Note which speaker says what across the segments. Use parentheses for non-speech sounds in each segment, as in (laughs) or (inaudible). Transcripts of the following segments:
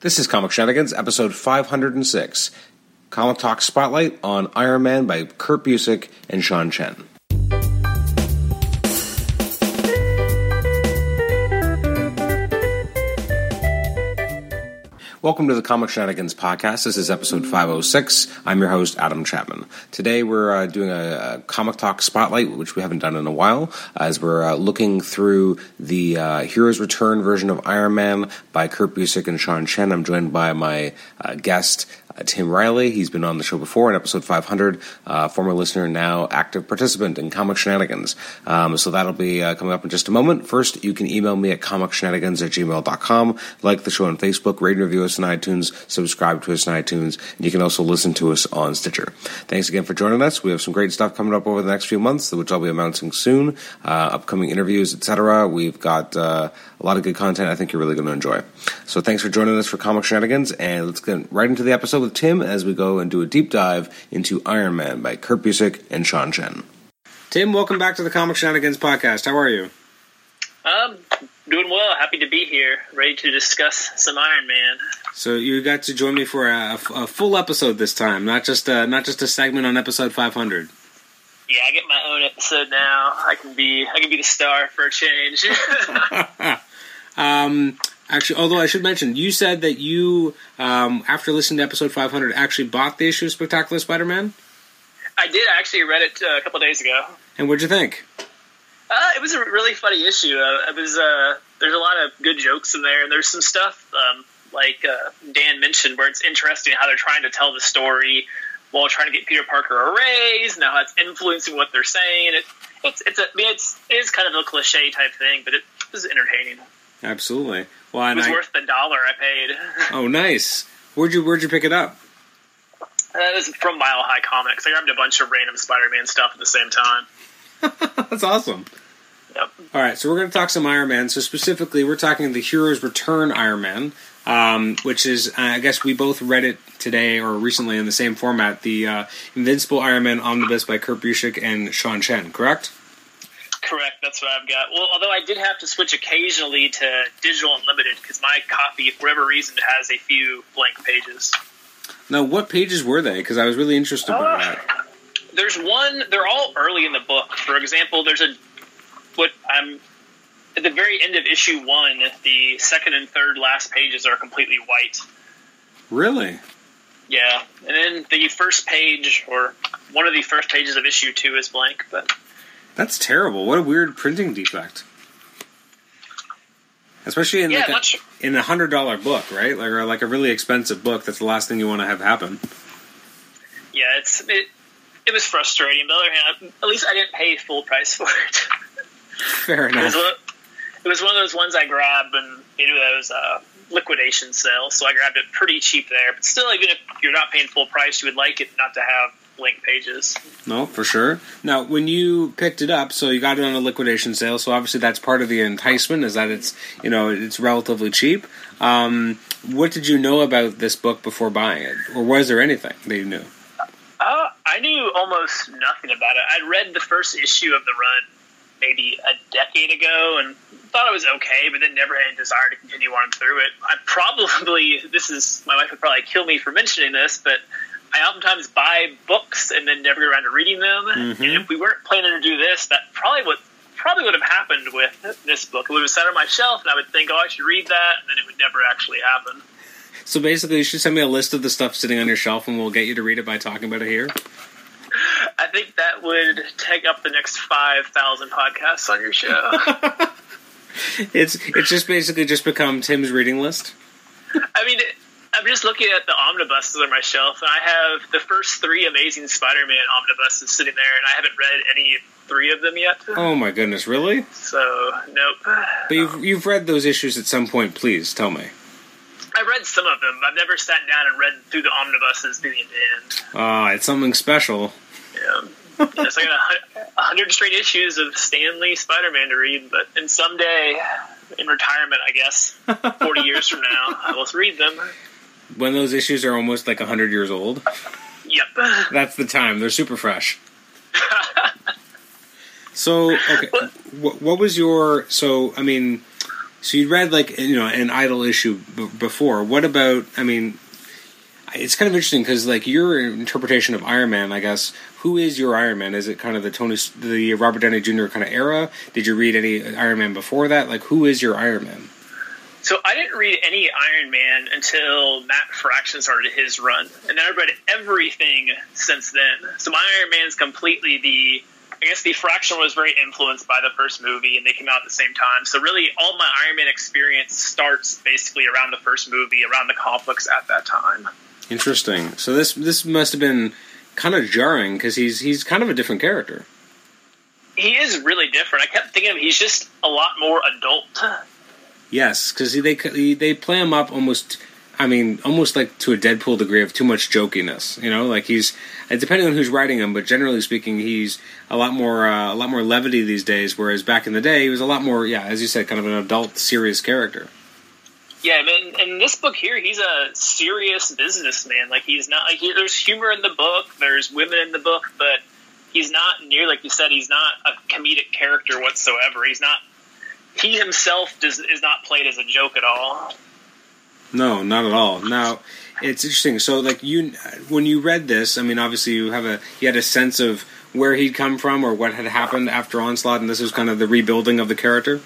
Speaker 1: This is Comic Shenanigans, episode 506. Comic Talk Spotlight on Iron Man by Kurt Busiek and Sean Chen. Welcome to the Comic Shenanigans podcast. This is episode 506. I'm your host, Adam Chapman. Today we're uh, doing a, a, Comic Talk Spotlight, which we haven't done in a while, as we're uh, looking through the uh, Heroes Return version of Iron Man by Kurt Busiek and Sean Chen. I'm joined by my uh, guest, Tim Riley. He's been on the show before in episode 500, uh, former listener, now active participant in Comic Shenanigans. Um, so that'll be uh, coming up in just a moment. First, you can email me at comicshenanigans at gmail.com, like the show on Facebook, rate and review us on iTunes, subscribe to us on iTunes, and you can also listen to us on Stitcher. Thanks again for joining us. We have some great stuff coming up over the next few months, which I'll be announcing soon, uh, upcoming interviews, etc. We've got uh, a lot of good content I think you're really going to enjoy. So thanks for joining us for Comic Shenanigans, and let's get right into the episode with Tim as we go and do a deep dive into Iron Man by Kurt Busiek and Sean Chen. Tim, welcome back to the Comic Shenanigans podcast. How are you?
Speaker 2: Um, doing well. Happy to be here, ready to discuss some Iron Man.
Speaker 1: So you got to join me for a, a full episode this time, not just a, not just a segment on episode 500.
Speaker 2: Yeah, I get my own episode now. I can be I can be the star for a change. (laughs) (laughs)
Speaker 1: um, Actually, although I should mention, you said that you, um, after listening to episode 500, actually bought the issue of Spectacular Spider-Man.
Speaker 2: I did. I actually read it uh, a couple days ago.
Speaker 1: And what'd you think?
Speaker 2: Uh, it was a really funny issue. Uh, it was uh, there's a lot of good jokes in there, and there's some stuff um, like uh, Dan mentioned where it's interesting how they're trying to tell the story while trying to get Peter Parker a raise, and how it's influencing what they're saying. It, it's it's a, I mean, it's it is kind of a cliche type thing, but it was entertaining.
Speaker 1: Absolutely.
Speaker 2: Well, it was I, worth the dollar I paid. (laughs)
Speaker 1: oh, nice. Where'd you Where'd you pick it up?
Speaker 2: Uh, this is from Mile High Comics. I grabbed a bunch of random Spider-Man stuff at the same time. (laughs)
Speaker 1: That's awesome.
Speaker 2: Yep.
Speaker 1: All right, so we're going to talk some Iron Man. So specifically, we're talking the Heroes Return Iron Man, um, which is uh, I guess we both read it today or recently in the same format, the uh, Invincible Iron Man Omnibus by Kurt Busiek and Sean Chen. Correct?
Speaker 2: Correct. That's what I've got. Well, although I did have to switch occasionally to digital unlimited because my copy, for whatever reason, has a few blank pages.
Speaker 1: Now, what pages were they? Because I was really interested uh, in that.
Speaker 2: There's one. They're all early in the book. For example, there's a what I'm at the very end of issue one. The second and third last pages are completely white.
Speaker 1: Really?
Speaker 2: Yeah, and then the first page or one of the first pages of issue two is blank, but
Speaker 1: that's terrible. What a weird printing defect. Especially in
Speaker 2: yeah,
Speaker 1: like a, in a hundred dollar book, right? Like or like a really expensive book. That's the last thing you want to have happen.
Speaker 2: Yeah, it's it. It was frustrating. But on the other hand, at least I didn't pay full price for it. (laughs)
Speaker 1: Fair enough.
Speaker 2: It was, one, it was one of those ones I grabbed and you know those uh, liquidation sales, so I grabbed it pretty cheap there. But still, even if you're not paying full price, you would like it not to have link pages.
Speaker 1: No, for sure. Now, when you picked it up, so you got it on a liquidation sale, so obviously that's part of the enticement is that it's you know it's relatively cheap. Um, what did you know about this book before buying it, or was there anything that you knew?
Speaker 2: Uh, I knew almost nothing about it. I'd read the first issue of the run maybe a decade ago and thought it was okay, but then never had any desire to continue on through it. I probably (laughs) this is my wife would probably kill me for mentioning this, but I oftentimes buy books and then never get around to reading them. Mm-hmm. And if we weren't planning to do this, that probably would probably would have happened with this book. It would have sat on my shelf, and I would think, "Oh, I should read that," and then it would never actually happen.
Speaker 1: So basically, you should send me a list of the stuff sitting on your shelf, and we'll get you to read it by talking about it here.
Speaker 2: I think that would take up the next five thousand podcasts on your show. (laughs)
Speaker 1: it's it's just basically just become Tim's reading list.
Speaker 2: I mean, I'm just looking at the omnibuses on my shelf, and I have the first three Amazing Spider-Man omnibuses sitting there, and I haven't read any three of them yet.
Speaker 1: Oh my goodness, really?
Speaker 2: So nope.
Speaker 1: But you've you've read those issues at some point. Please tell me.
Speaker 2: I read some of them. I've never sat down and read through the omnibuses to the end.
Speaker 1: Ah, it's something special.
Speaker 2: Yeah. yes, I got a hundred straight issues of Stan Lee Spider-Man to read, but in someday, in retirement, I guess, forty years from now, I will read them
Speaker 1: when those issues are almost like 100 years old.
Speaker 2: Yep. (laughs)
Speaker 1: That's the time. They're super fresh. (laughs) so, okay. What, what was your. So, I mean, So you read like you know an idle issue b- before. What about? I mean, it's kind of interesting because like your interpretation of Iron Man, I guess. Who is your Iron Man? Is it kind of the Tony, the Robert Downey Jr. kind of era? Did you read any Iron Man before that? Like, who is your Iron Man?
Speaker 2: So I didn't read any Iron Man until Matt Fraction started his run, and then I read everything since then. So my Iron Man is completely the. I guess the Fraction was very influenced by the first movie, and they came out at the same time. So really, all my Iron Man experience starts basically around the first movie, around the books at that time.
Speaker 1: Interesting. So this this must have been kind of jarring because he's he's kind of a different character.
Speaker 2: He is really different. I kept thinking of he's just a lot more adult.
Speaker 1: Yes, because they they play him up almost. I mean, almost like to a Deadpool degree of too much jokiness. You know, like he's depending on who's writing him, but generally speaking, he's a lot more uh, a lot more levity these days. Whereas back in the day, he was a lot more, yeah, as you said, kind of an adult, serious character.
Speaker 2: Yeah, I mean, in this book here, he's a serious businessman. Like he's not like he, there's humor in the book, there's women in the book, but he's not near like you said. He's not a comedic character whatsoever. He's not. He himself does is not played as a joke at all.
Speaker 1: No, not at all. Now, it's interesting. So, like you, when you read this, I mean, obviously you have a you had a sense of where he'd come from or what had happened after Onslaught, and this was kind of the rebuilding of the character.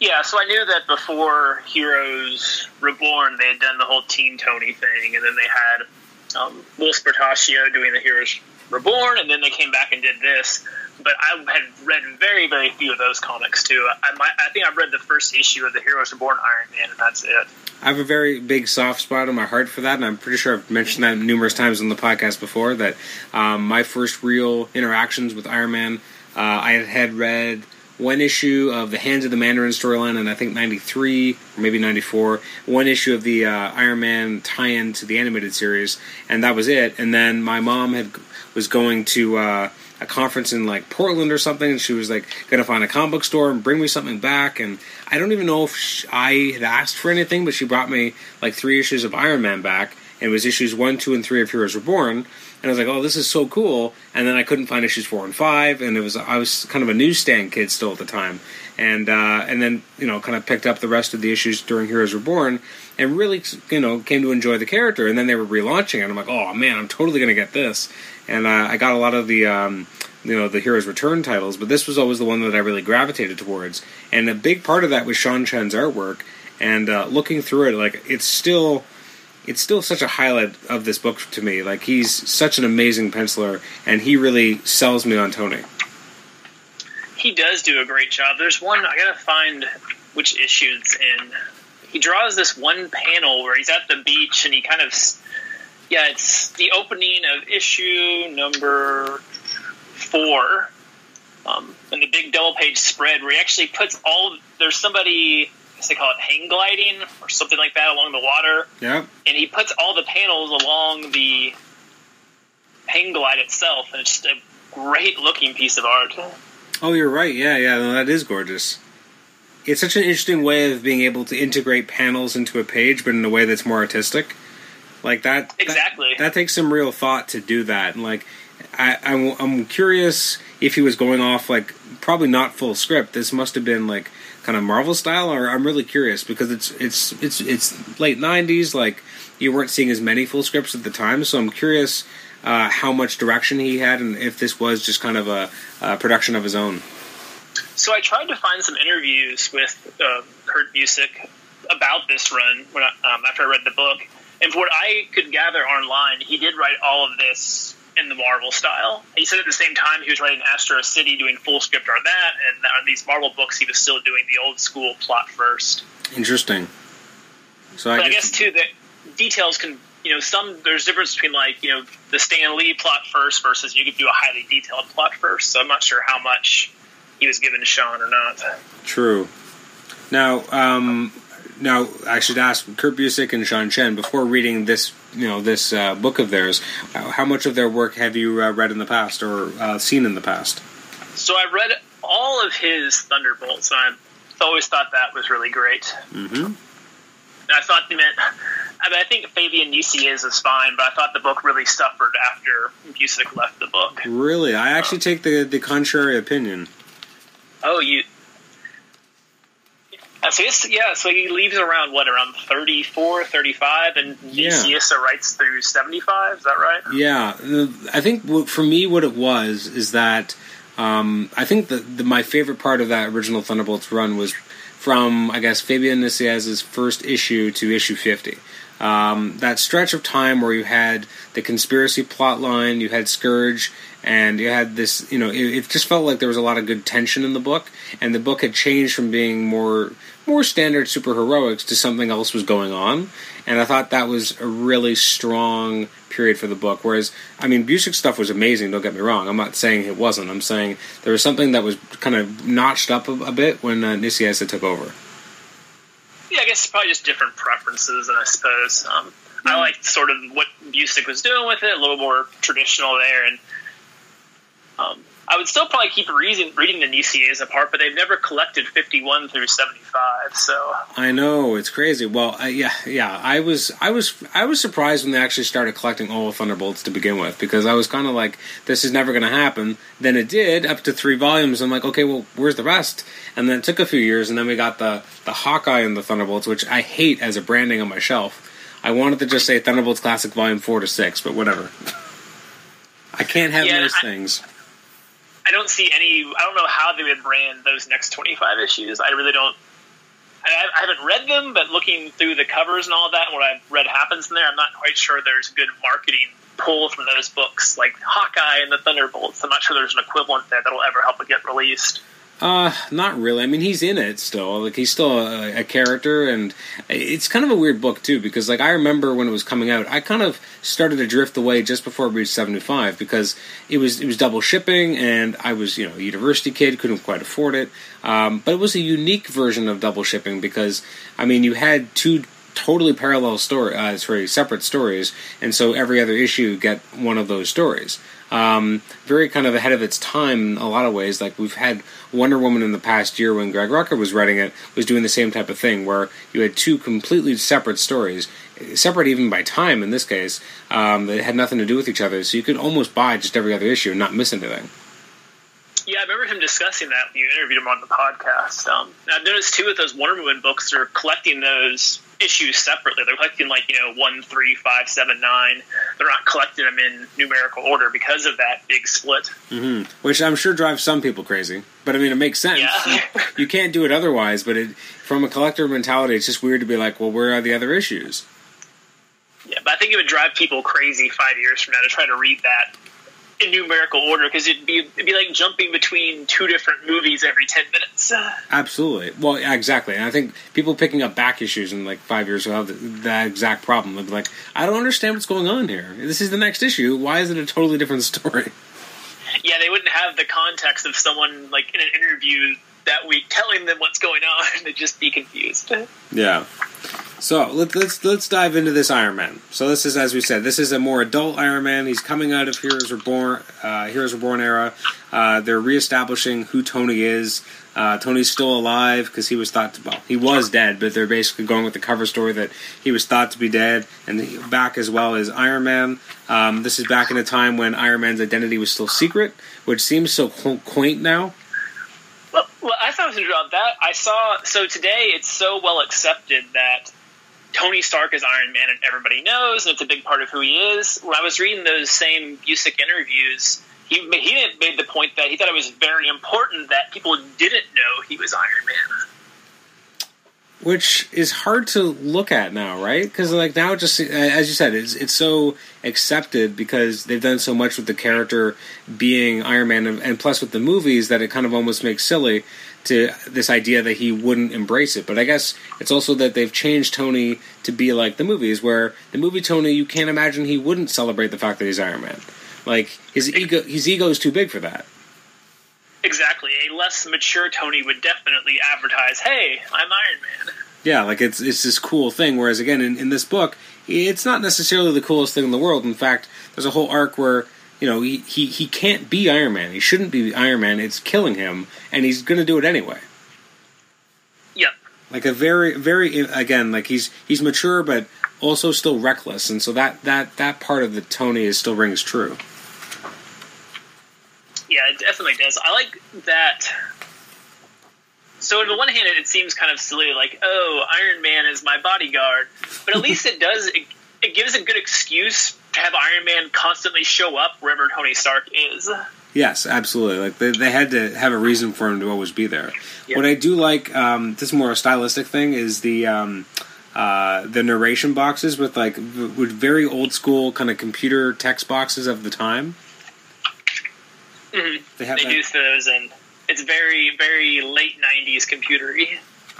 Speaker 2: Yeah, so I knew that before Heroes Reborn, they had done the whole Team Tony thing, and then they had um, Whilce Portacio doing the Heroes Reborn, and then they came back and did this. But I had read very, very few of those comics too. I, I think I've read the first issue of the Heroes Reborn Iron Man, and that's it.
Speaker 1: I have a very big soft spot in my heart for that, and I'm pretty sure I've mentioned that numerous times on the podcast before. That um, my first real interactions with Iron Man, uh, I had read one issue of the Hands of the Mandarin storyline, and I think '93 or maybe '94. One issue of the uh, Iron Man tie-in to the animated series, and that was it. And then my mom had was going to uh, a conference in like Portland or something, and she was like to find a comic book store and bring me something back. And I don't even know if she, I had asked for anything, but she brought me like three issues of Iron Man back, and it was issues one, two, and three of Heroes Reborn and I was like, "Oh, this is so cool!" And then I couldn't find issues four and five, and it was I was kind of a newsstand kid still at the time, and uh, and then you know kind of picked up the rest of the issues during Heroes Reborn, and really you know came to enjoy the character. And then they were relaunching it. And I'm like, "Oh man, I'm totally gonna get this," and uh, I got a lot of the. Um, you know the Heroes Return titles, but this was always the one that I really gravitated towards, and a big part of that was Sean Chen's artwork. And uh, looking through it, like it's still it's still such a highlight of this book to me. Like he's such an amazing penciler, and he really sells me on Tony.
Speaker 2: He does do a great job. There's one I gotta find which issue it's in. He draws this one panel where he's at the beach and he kind of, yeah, it's the opening of issue number four, um, and the big double page spread where he actually puts all. There's somebody I guess they call it hang gliding or something like that along the water.
Speaker 1: Yeah.
Speaker 2: And he puts all the panels along the hang glide itself, and it's just a great looking piece of art.
Speaker 1: Oh, you're right. Yeah, yeah, no, that is gorgeous. It's such an interesting way of being able to integrate panels into a page, but in a way that's more artistic. Like that.
Speaker 2: Exactly.
Speaker 1: That, that takes some real thought to do that. And like, I, I'm, I'm curious if he was going off like probably not full script. This must have been like kind of Marvel style, or I'm really curious because it's it's it's it's late '90s. Like you weren't seeing as many full scripts at the time, so I'm curious uh, how much direction he had and if this was just kind of a, a production of his own.
Speaker 2: So I tried to find some interviews with uh, Kurt Busiek about this run when I, um, after I read the book, and from what I could gather online, he did write all of this in the Marvel style. He said at the same time he was writing Astro City, doing full script on that, and on these Marvel books he was still doing the old school plot first.
Speaker 1: Interesting.
Speaker 2: So I, guess, I guess too that details can you know some there's difference between like you know the Stan Lee plot first versus you could do a highly detailed plot first. So I'm not sure how much he was given to Sean or not.
Speaker 1: True. Now, um, now I should ask Kurt Busiek and Sean Chen before reading this, you know, this uh, book of theirs. How much of their work have you uh, read in the past or uh, seen in the past?
Speaker 2: So I read all of his Thunderbolts, and I always thought that was really great.
Speaker 1: Mm-hmm.
Speaker 2: I thought they meant. I mean, I think Fabian Nicieza is fine, but I thought the book really suffered after Busiek left the book.
Speaker 1: Really, I actually um, take the the contrary opinion.
Speaker 2: Oh, you Uh, so it's, yeah, so he leaves around what around 34, 35, and
Speaker 1: Yeah.
Speaker 2: Writes through seventy five. Is that right?
Speaker 1: Yeah, uh, I think for me, what it was is that um, I think the, the my favorite part of that original Thunderbolts run was from I guess Fabian Nicieza's first issue to issue fifty. Um, that stretch of time where you had the conspiracy plot line, you had Scourge, and you had this, you know, it, it just felt like there was a lot of good tension in the book, and the book had changed from being more more standard superheroics to something else was going on, and I thought that was a really strong period for the book. Whereas, I mean, Busiek's stuff was amazing. Don't get me wrong. I'm not saying it wasn't. I'm saying there was something that was kind of notched up a, a bit when uh, Nicieza took over.
Speaker 2: Yeah, I guess probably just different preferences, and I suppose um, I liked sort of what Busiek was doing with it, a little more traditional there, and um, I would still probably keep reading reading the Nicieza apart, but they've never collected fifty one through seventy five, so
Speaker 1: I know it's crazy. Well, I, yeah, yeah. I was, I was, I was surprised when they actually started collecting all the Thunderbolts to begin with because I was kind of like, this is never going to happen. Then it did, up to three volumes. I'm like, okay, well, where's the rest? And then it took a few years, and then we got the the Hawkeye and the Thunderbolts, which I hate as a branding on my shelf. I wanted to just say Thunderbolts Classic Volume Four to Six, but whatever. I can't have
Speaker 2: Yeah,
Speaker 1: those
Speaker 2: I-
Speaker 1: things.
Speaker 2: I don't see any. I don't know how they would brand those next twenty five issues. I really don't. I, I haven't read them, but looking through the covers and all that, what I've read happens in there, I'm not quite sure there's good marketing pull from those books, like Hawkeye and the Thunderbolts. I'm not sure there's an equivalent there that'll ever help it get released.
Speaker 1: Uh, not really. I mean, he's in it still. Like he's still a, a character, and it's kind of a weird book too. Because like I remember when it was coming out, I kind of started to drift away just before it reached seventy five because it was it was double shipping, and I was you know a university kid, couldn't quite afford it. Um, but it was a unique version of double shipping because I mean you had two totally parallel story, uh, sorry, separate stories, and so every other issue get one of those stories. Um, very kind of ahead of its time in a lot of ways. Like we've had Wonder Woman in the past year when Greg Rucka was writing it, was doing the same type of thing where you had two completely separate stories, separate even by time in this case, um, that had nothing to do with each other. So you could almost buy just every other issue and not miss anything.
Speaker 2: Yeah, I remember him discussing that when you interviewed him on the podcast. Um, I've noticed too with those Wonder Woman books, they're collecting those issues separately. They're collecting like you know one, three, five, seven, nine. They're not collecting them in numerical order because of that big split.
Speaker 1: hmm Which I'm sure drives some people crazy. But I mean, it makes sense.
Speaker 2: Yeah.
Speaker 1: You, you can't do it otherwise. But it, from a collector mentality, it's just weird to be like, well, where are the other issues?
Speaker 2: Yeah, but I think it would drive people crazy five years from now to try to read that in numerical order because it'd be it'd be like jumping between two different movies every ten minutes. (sighs)
Speaker 1: Absolutely. Well, yeah, exactly. And I think people picking up back issues in like five years will have th- that exact problem. They'll be like, I don't understand what's going on here. This is the next issue. Why is it a totally different (laughs) story?
Speaker 2: Yeah, they wouldn't have the context of someone like in an interview that week telling them what's going on. (laughs) They'd just be confused.
Speaker 1: Yeah. So let, let's let's dive into this Iron Man. So this is, as we said, this is a more adult Iron Man. He's coming out of Heroes Reborn, uh, Heroes Reborn era. Uh, they're reestablishing who Tony is. Uh, Tony's still alive because he was thought to, well, he was dead, but they're basically going with the cover story that he was thought to be dead, and back as well as Iron Man. Um, this is back in a time when Iron Man's identity was still secret, which seems so quaint now.
Speaker 2: Well, I thought it was that. I saw so today it's so well accepted that Tony Stark is Iron Man and everybody knows, and it's a big part of who he is. When I was reading those same Busiek interviews, he ma- he made the point that he thought it was very important that people didn't know he was Iron Man.
Speaker 1: which is hard to look at now, right? Because like now, just as you said, it's it's so accepted because they've done so much with the character being Iron Man, and, and plus with the movies that it kind of almost makes silly to this idea that he wouldn't embrace it. But I guess it's also that they've changed Tony to be like the movies, where the movie Tony, you can't imagine he wouldn't celebrate the fact that he's Iron Man. Like his ego, his ego is too big for that.
Speaker 2: Exactly, a less mature Tony would definitely advertise, "Hey, I'm Iron Man."
Speaker 1: Yeah, like it's it's this cool thing. Whereas again, in, in this book, it's not necessarily the coolest thing in the world. In fact, there's a whole arc where you know he he, he can't be Iron Man. He shouldn't be Iron Man. It's killing him, and he's going to do it anyway.
Speaker 2: Yep.
Speaker 1: Like a very very again, like he's he's mature, but also still reckless, and so that that that part of the Tony is still rings true.
Speaker 2: Yeah, it definitely does. I like that. So on the one hand, it seems kind of silly, like, oh, Iron Man is my bodyguard, but at least it does. It, it gives a good excuse to have Iron Man constantly show up wherever Tony Stark is.
Speaker 1: Yes, absolutely. Like they, they had to have a reason for him to always be there. What I do like, um, this is more a stylistic thing, is the um, uh, the narration boxes with like v- with very old school kind of computer text boxes of the time.
Speaker 2: Mhm.
Speaker 1: They have
Speaker 2: They
Speaker 1: that-
Speaker 2: use those, and it's very, very late '90s computery.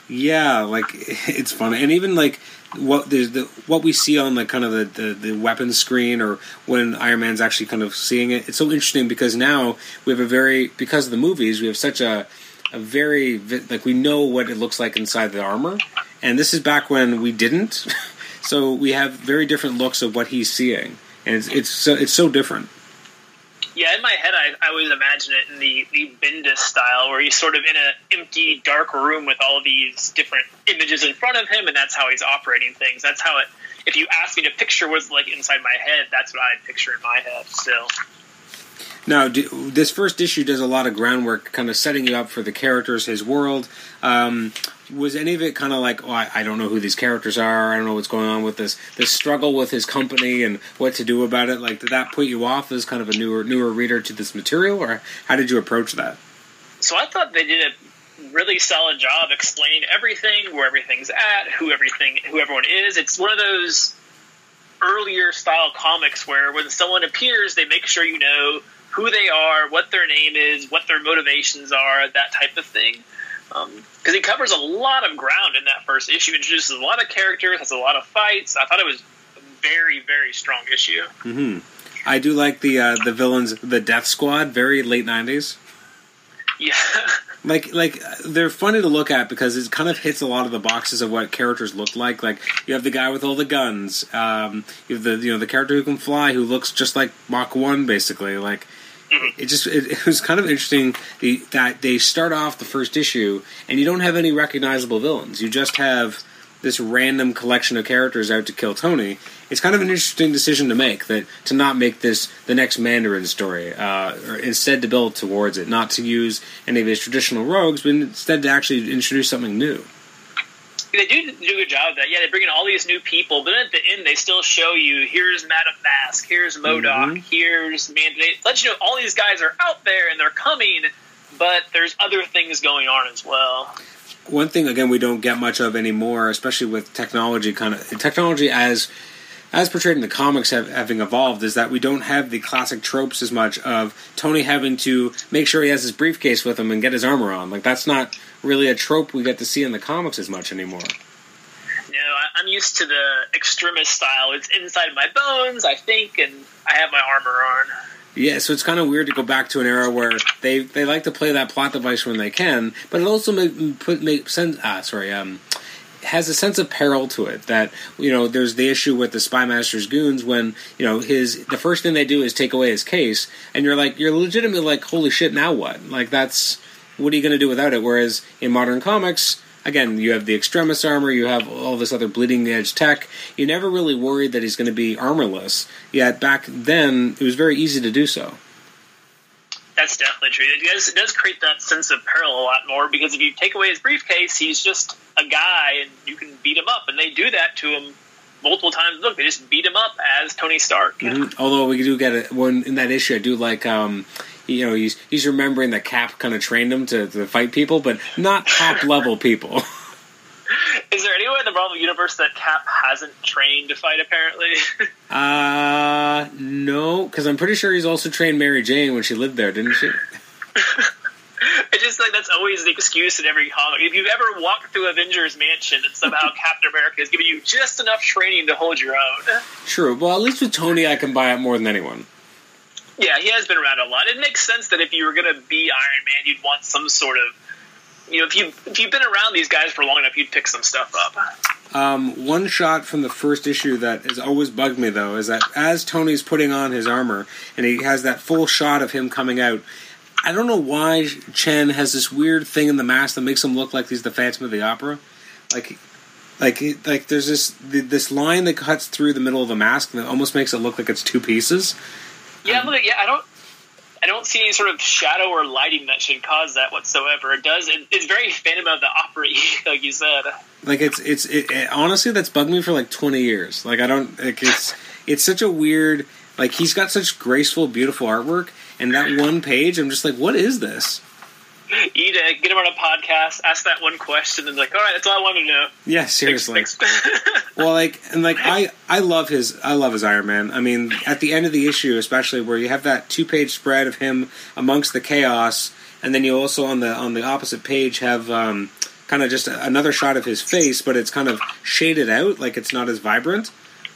Speaker 1: Yeah, like (laughs) it's fun, and even like what the, the what we see on the kind of the, the the weapon screen, or when Iron Man's actually kind of seeing it. It's so interesting because now we have a very because of the movies, we have such a a very like we know what it looks like inside the armor, and this is back when we didn't. (laughs) so we have very different looks of what he's seeing, and it's it's so it's so different.
Speaker 2: Yeah, in my head, I, I always imagine it in the, the Bendis style, where he's sort of in an empty, dark room with all these different images in front of him, and that's how he's operating things. That's how it. If you ask me to picture what's like inside my head, that's what I picture in my head. Still,
Speaker 1: Now, do, this first issue does a lot of groundwork, kind of setting you up for the characters, his world. Um, was any of it kind of like, oh, I, I don't know who these characters are. I don't know what's going on with this this struggle with his company and what to do about it. Like, did that put you off as kind of a newer newer reader to this material, or how did you approach that?
Speaker 2: so I thought they did a really solid job explaining everything, where everything's at, who everything, who everyone is. It's one of those earlier style comics where when someone appears, they make sure you know who they are, what their name is, what their motivations are, that type of thing. Because he covers a lot of ground in that first issue, introduces a lot of characters, has a lot of fights. I thought it was a very, very strong issue.
Speaker 1: hmm I do like the uh, the villains, the Death Squad, very late nineties.
Speaker 2: Yeah, (laughs)
Speaker 1: like like they're funny to look at because it kind of hits a lot of the boxes of what characters look like. Like you have the guy with all the guns, um, you have the you know the character who can fly, who looks just like Mach One, basically. Like it just it, it was kind of interesting that they start off the first issue and you don't have any recognizable villains. You just have this random collection of characters out to kill Tony. It's kind of an interesting decision to make that to not make this the next Mandarin story, uh, or instead to build towards it, not to use any of his traditional rogues, but instead to actually introduce something new.
Speaker 2: They do do a good job of that. Yeah, they bring in all these new people, but then at the end, they still show you here's Madame Masque, here's MODOK,
Speaker 1: Mhm.
Speaker 2: here's Mandate. Let you know all these guys are out there and they're coming, but there's other things going on as well.
Speaker 1: one thing again we don't get much of anymore, especially with technology kind of technology as as portrayed in the comics have, having evolved, is that we don't have the classic tropes as much of Tony having to make sure he has his briefcase with him and get his armor on. Like that's not really a trope we get to see in the comics as much anymore.
Speaker 2: No, I'm used to the extremis style. It's inside my bones, I think, and I have my armor on.
Speaker 1: Yeah, so it's kind of weird to go back to an era where they, they like to play that plot device when they can, but it also make, put make sense. Ah, sorry, um, has a sense of peril to it. That you know, there's the issue with the Spymaster's goons when you know his the first thing they do is take away his case, and you're like, you're legitimately like, holy shit, now what? Like that's what are you going to do without it? Whereas in modern comics. Again, you have the extremis armor, you have all this other bleeding edge tech. You never really worried that he's going to be armorless. Yet back then, it was very easy to do so.
Speaker 2: That's definitely true. It does, it does create that sense of peril a lot more because if you take away his briefcase, he's just a guy and you can beat him up. And they do that to him multiple times. Look, they just beat him up as Tony Stark.
Speaker 1: Mhm. Although we do get it when in that issue, I do like um, you know he's he's remembering that Cap kind of trained him to, to fight people, but not top level people. (laughs)
Speaker 2: Is there anyone in the Marvel Universe that Cap hasn't trained to fight, apparently? (laughs)
Speaker 1: uh no, because I'm pretty sure he's also trained Mary Jane when she lived there, didn't she? (laughs)
Speaker 2: it's just like that's always the excuse in every comic. If you've ever walked through Avengers Mansion and somehow Captain America has given you just enough training to hold your own.
Speaker 1: True. Well, at least with Tony, I can buy it more than anyone.
Speaker 2: Yeah, he has been around a lot. It makes sense that if you were going to be Iron Man, you'd want some sort of, you know, if you if you've been around these guys for long enough, you'd pick some stuff up.
Speaker 1: Um, one shot from the first issue that has always bugged me though is that as Tony's putting on his armor and he has that full shot of him coming out, I don't know why Chen has this weird thing in the mask that makes him look like he's the Phantom of the Opera. Like, like, like there's this this line that cuts through the middle of the mask that almost makes it look like it's two pieces.
Speaker 2: Yeah, yeah, I don't. I don't see any sort of shadow or lighting that should cause that whatsoever. It does. It, it's very Phantom of the Opera, (laughs) like you said.
Speaker 1: Like it's it's it, it, honestly that's bugged me for like twenty years. Like I don't like it's it's such a weird like he's got such graceful, beautiful artwork, and that one page, I'm just like, what is this?
Speaker 2: You to get him on a podcast, ask that one question, and like, all right, that's all I want to know.
Speaker 1: Yeah, seriously. (laughs) well, like, and like, I I love his I love his Iron Man. I mean, at the end of the issue, especially where you have that two page spread of him amongst the chaos, and then you also on the on the opposite page have. Um, kind of just another shot of his face, but it's kind of shaded out, like it's not as vibrant.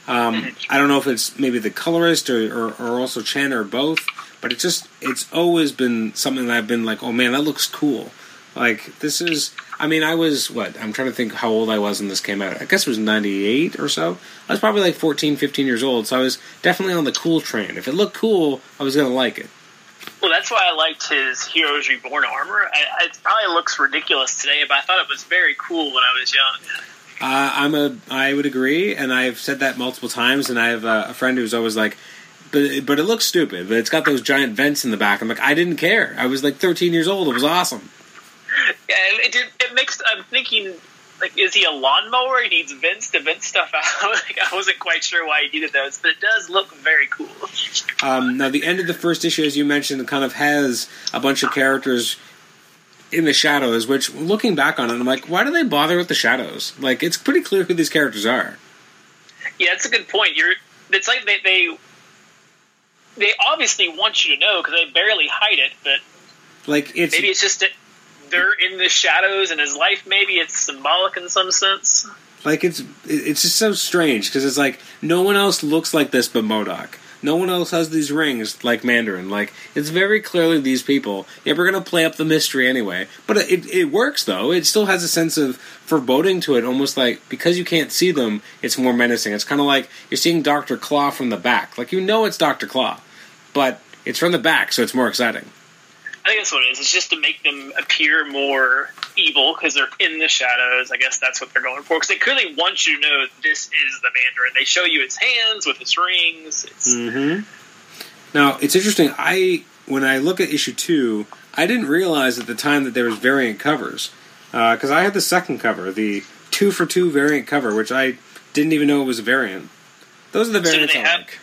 Speaker 1: Um, I don't know if it's maybe the colorist or, or, or, also Chen or both, but it's just it's always been something that I've been like, oh man, that looks cool. Like this is, I mean, I was what I'm trying to think how old I was when this came out. I guess it was '98 or so. I was probably like 14, 15 years old, so I was definitely on the cool train. If it looked cool, I was gonna like it.
Speaker 2: Well, that's why I liked his Heroes Reborn armor. I, it probably looks ridiculous today, but I thought it was very cool when I was young.
Speaker 1: Uh, I'm a. I would agree, and I've said that multiple times. And I have a, a friend who's always like, but but it looks stupid. But it's got those giant vents in the back. I'm like, I didn't care. I was like 13 years old. It was awesome.
Speaker 2: Yeah, it did. It makes. I'm thinking, like, is he a lawnmower? He needs vents to vent stuff out. (laughs) like, I wasn't quite sure why he needed those, but it does look very cool.
Speaker 1: Um, now, the end of the first issue, as you mentioned, kind of has a bunch of characters in the shadows. Which, looking back on it, I'm like, why do they bother with the shadows? Like, it's pretty clear who these characters are.
Speaker 2: Yeah, it's a good point. You're. It's like they, they they obviously want you to know because they barely hide it, but
Speaker 1: like it's
Speaker 2: maybe it's just that they're in the shadows in his life. Maybe it's symbolic in some sense.
Speaker 1: Like it's it's just so strange because it's like no one else looks like this but MODOK. No one else has these rings like Mandarin. Like it's very clearly these people. Yeah, we're gonna play up the mystery anyway, but it it works though. It still has a sense of foreboding to it, almost like because you can't see them, it's more menacing. It's kind of like you're seeing Doctor Claw from the back. Like you know it's Doctor Claw, but it's from the back, so it's more exciting.
Speaker 2: I think that's what it is. It's just to make them appear more evil because they're in the shadows. I guess that's what they're going for. Because they clearly want you to know this is the Mandarin. They show you its hands with its rings. It's...
Speaker 1: Mm-hmm. Now it's interesting. I when I look at issue two, I didn't realize at the time that there was variant covers because uh, I had the second cover, the two for two variant cover, which I didn't even know it was a variant. Those are the variants so I have, like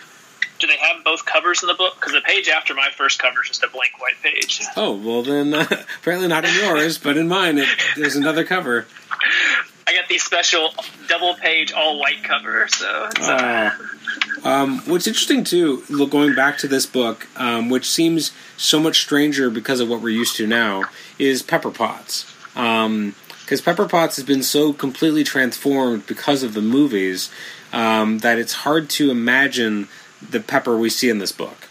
Speaker 2: do they have both covers in the book? Because the page after my first cover is just a blank white page.
Speaker 1: Oh well, then uh, (laughs) apparently not in yours, but in mine, it, there's another cover. (laughs)
Speaker 2: I got the special double page all white cover. So.
Speaker 1: Uh, um, what's interesting too, going back to this book, um, which seems so much stranger because of what we're used to now, is Pepper Potts. Because um, Pepper Potts has been so completely transformed because of the movies um, that it's hard to imagine the Pepper we see in this book.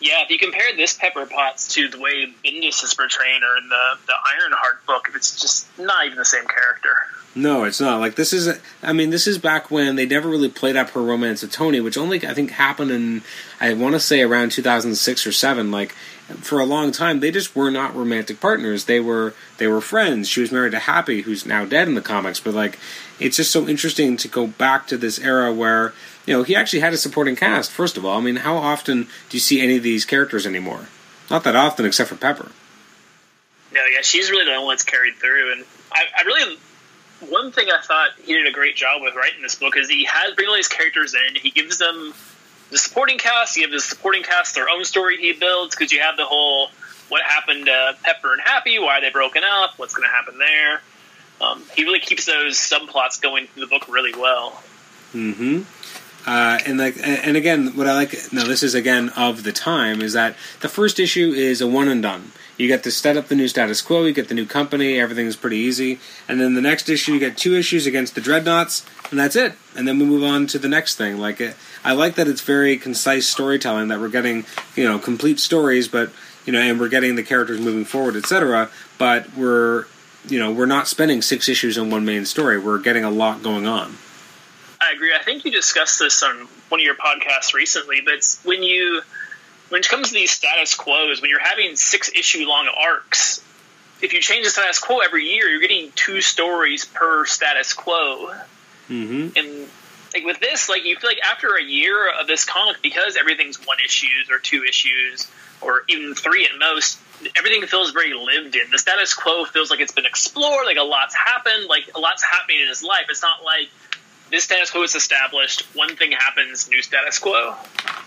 Speaker 2: Yeah, if you compare this Pepper Potts to the way Bendis is portraying her in the the Ironheart book, it's just not even the same character.
Speaker 1: No, it's not. Like this is, I mean, this is back when they never really played up her romance with Tony, which only I think happened in I want to say around 2006 or seven. Like for a long time, they just were not romantic partners. They were they were friends. She was married to Happy, who's now dead in the comics. But like, it's just so interesting to go back to this era where you know, he actually had a supporting cast. First of all, I mean, how often do you see any of these characters anymore? Not that often, except for Pepper.
Speaker 2: No, yeah, she's really the only one that's carried through, and I, I really one thing I thought he did a great job with writing this book is he has bring all these characters in. He gives them the supporting cast. He gives the supporting cast their own story he builds because you have the whole what happened to Pepper and Happy, why they broken up, what's going to happen there. Um, he really keeps those subplots going through the book really well.
Speaker 1: Hmm. Uh, and like, and again, what I like now, this is again of the time, is that the first issue is a one and done. You get to set up the new status quo, you get the new company, everything's pretty easy, and then the next issue you get two issues against the dreadnoughts, and that's it. And then we move on to the next thing. Like, it, I like that it's very concise storytelling. That we're getting, you know, complete stories, but you know, and we're getting the characters moving forward, etc. But we're, you know, we're not spending six issues on one main story. We're getting a lot going on.
Speaker 2: I agree. I think you discussed this on one of your podcasts recently, but it's when you when it comes to these status quos, when you're having six issue long arcs, if you change the status quo every year, you're getting two stories per status quo.
Speaker 1: Mm-hmm.
Speaker 2: And like with this, like you feel like after a year of this comic, because everything's one issues or two issues or even three at most, everything feels very lived in. The status quo feels like it's been explored, like a lot's happened, like a lot's happening in his life. It's not like this status quo is established, one thing happens, new status quo.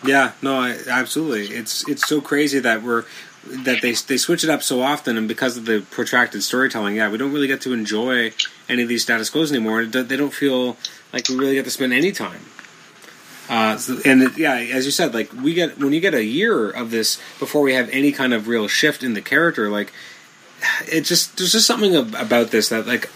Speaker 1: Yeah, no, I, absolutely. It's it's so crazy that we're that they they switch it up so often, and because of the protracted storytelling, yeah, we don't really get to enjoy any of these status quos anymore. They don't feel like we really get to spend any time. Uh, so, and it, yeah, as you said, like we get when you get a year of this before we have any kind of real shift in the character, like it just there's just something about this that like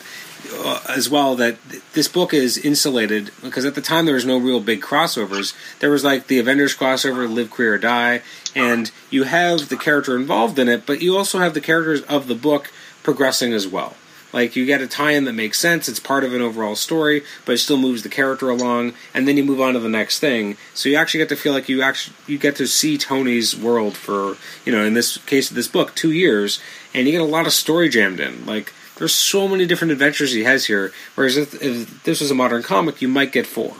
Speaker 1: Uh, as well that this book is insulated because at the time there was no real big crossovers. There was like the Avengers crossover, Live Kree or Die, and you have the character involved in it, but you also have the characters of the book progressing as well. Like you get a tie-in that makes sense. It's part of an overall story, but it still moves the character along, and then you move on to the next thing. So you actually get to feel like you actually you get to see Tony's world for you know in this case of this book two years, and you get a lot of story jammed in. Like there's so many different adventures he has here. Whereas if, if this was a modern comic, you might get four.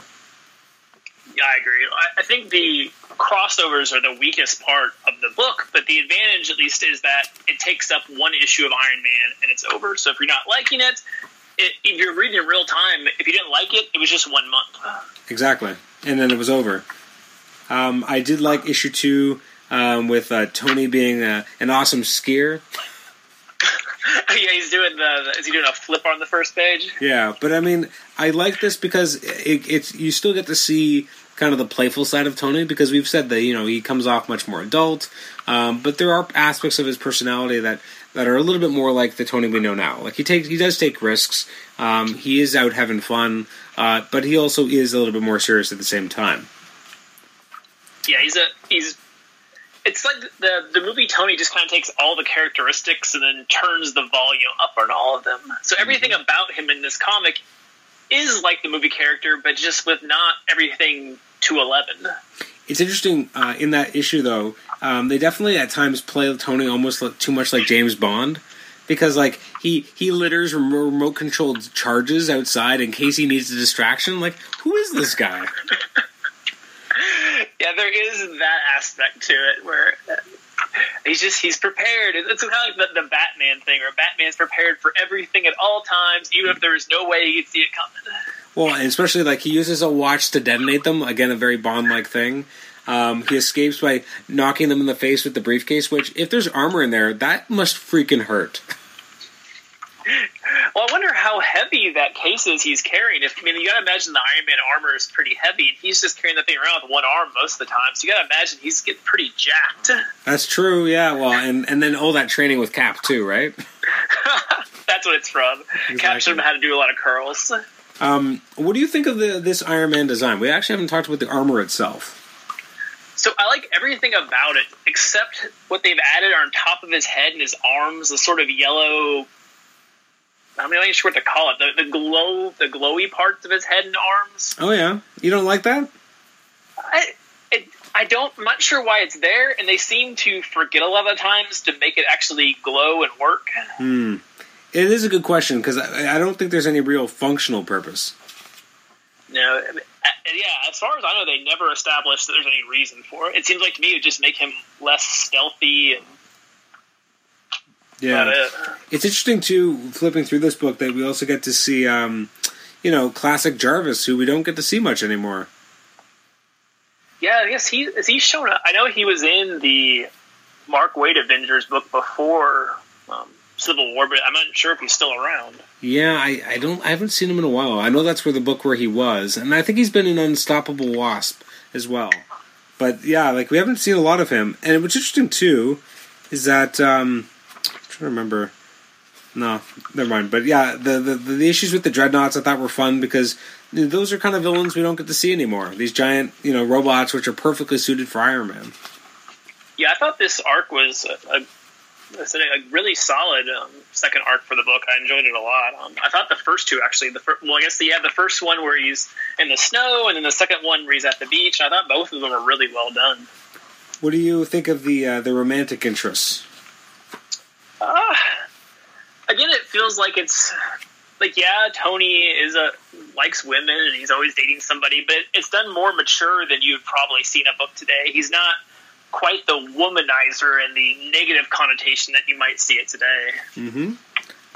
Speaker 2: Yeah, I agree. I, I think the crossovers are the weakest part of the book, but the advantage, at least, is that it takes up one issue of Iron Man and it's over. So if you're not liking it, it if you're reading in real time, if you didn't like it, it was just one month.
Speaker 1: Exactly, and then it was over. Um, I did like issue two um, with uh, Tony being uh, an awesome skier. (laughs)
Speaker 2: yeah, he's doing the. Is he doing a flip on the first page?
Speaker 1: Yeah, but I mean, I like this because it, it's you still get to see kind of the playful side of Tony because we've said that you know he comes off much more adult, um, but there are aspects of his personality that that are a little bit more like the Tony we know now. Like he takes, he does take risks. Um, he is out having fun, uh, but he also is a little bit more serious at the same time.
Speaker 2: Yeah, he's a he's. It's like the the movie Tony just kind of takes all the characteristics and then turns the volume up on all of them. So everything mm-hmm. about him in this comic is like the movie character, but just with not everything to 11.
Speaker 1: It's interesting uh, in that issue, though. Um, they definitely at times play Tony almost too much like James Bond because like he he litters remote controlled charges outside in case he needs a distraction. Like, who is this guy? (laughs)
Speaker 2: yeah, there is that aspect to it where he's just he's prepared. It's kind of like the, the Batman thing, where Batman's prepared for everything at all times, even if there's no way he can see it coming.
Speaker 1: Well, especially like he uses a watch to detonate them. Again, a very Bond-like thing. Um, he escapes by knocking them in the face with the briefcase. Which, if there's armor in there, that must freaking hurt. (laughs)
Speaker 2: Well, I wonder how heavy that case is he's carrying. If I mean, you got to imagine the Iron Man armor is pretty heavy, and he's just carrying that thing around with one arm most of the time. So you got to imagine he's getting pretty jacked. (laughs)
Speaker 1: That's true. Yeah. Well, and and then all that training with Cap too, right? (laughs)
Speaker 2: That's what it's from. Exactly. Cap showed him how to do a lot of curls.
Speaker 1: Um, what do you think of the, this Iron Man design? We actually haven't talked about the armor itself.
Speaker 2: So I like everything about it except what they've added on top of his head and his arms, the sort of yellow. I'm not even sure what to call it. The, the glow, the glowy parts of his head and arms.
Speaker 1: Oh yeah, you don't like that?
Speaker 2: I, it, I don't. I'm not sure why it's there, and they seem to forget a lot of times to make it actually glow and work.
Speaker 1: Hmm. It is a good question because I, I, don't think there's any real functional purpose.
Speaker 2: No, yeah. As far as I know, they never established that there's any reason for it. It seems like to me it would just make him less stealthy. And
Speaker 1: yeah, it. it's interesting too. Flipping through this book, that we also get to see, um, you know, classic Jarvis, who we don't get to see much anymore.
Speaker 2: Yeah, I guess he is he shown up. I know he was in the Mark Waid Avengers book before. Um, Civil War, but I'm not sure if he's still around.
Speaker 1: Yeah, I, I don't I haven't seen him in a while. I know that's where the book where he was, and I think he's been an Unstoppable Wasp as well. But yeah, like we haven't seen a lot of him. And what's interesting too is that um, trying to remember. No, never mind. But yeah, the, the the issues with the dreadnoughts I thought were fun because those are kind of villains we don't get to see anymore. These giant, you know, robots which are perfectly suited for Iron Man.
Speaker 2: Yeah, I thought this arc was a, a a, really solid um, second arc for the book. I enjoyed it a lot. Um, I thought the first two actually. The fir- well, I guess you have the first one where he's in the snow, and then the second one where he's at the beach. I thought both of them were really well done.
Speaker 1: What do you think of the uh, the romantic interests?
Speaker 2: Uh, again, it feels like it's like yeah, Tony is a likes women and he's always dating somebody, but it's done more mature than you've probably seen a book today. He's not quite the womanizer and the negative connotation that you might see it today.
Speaker 1: Mm-hmm.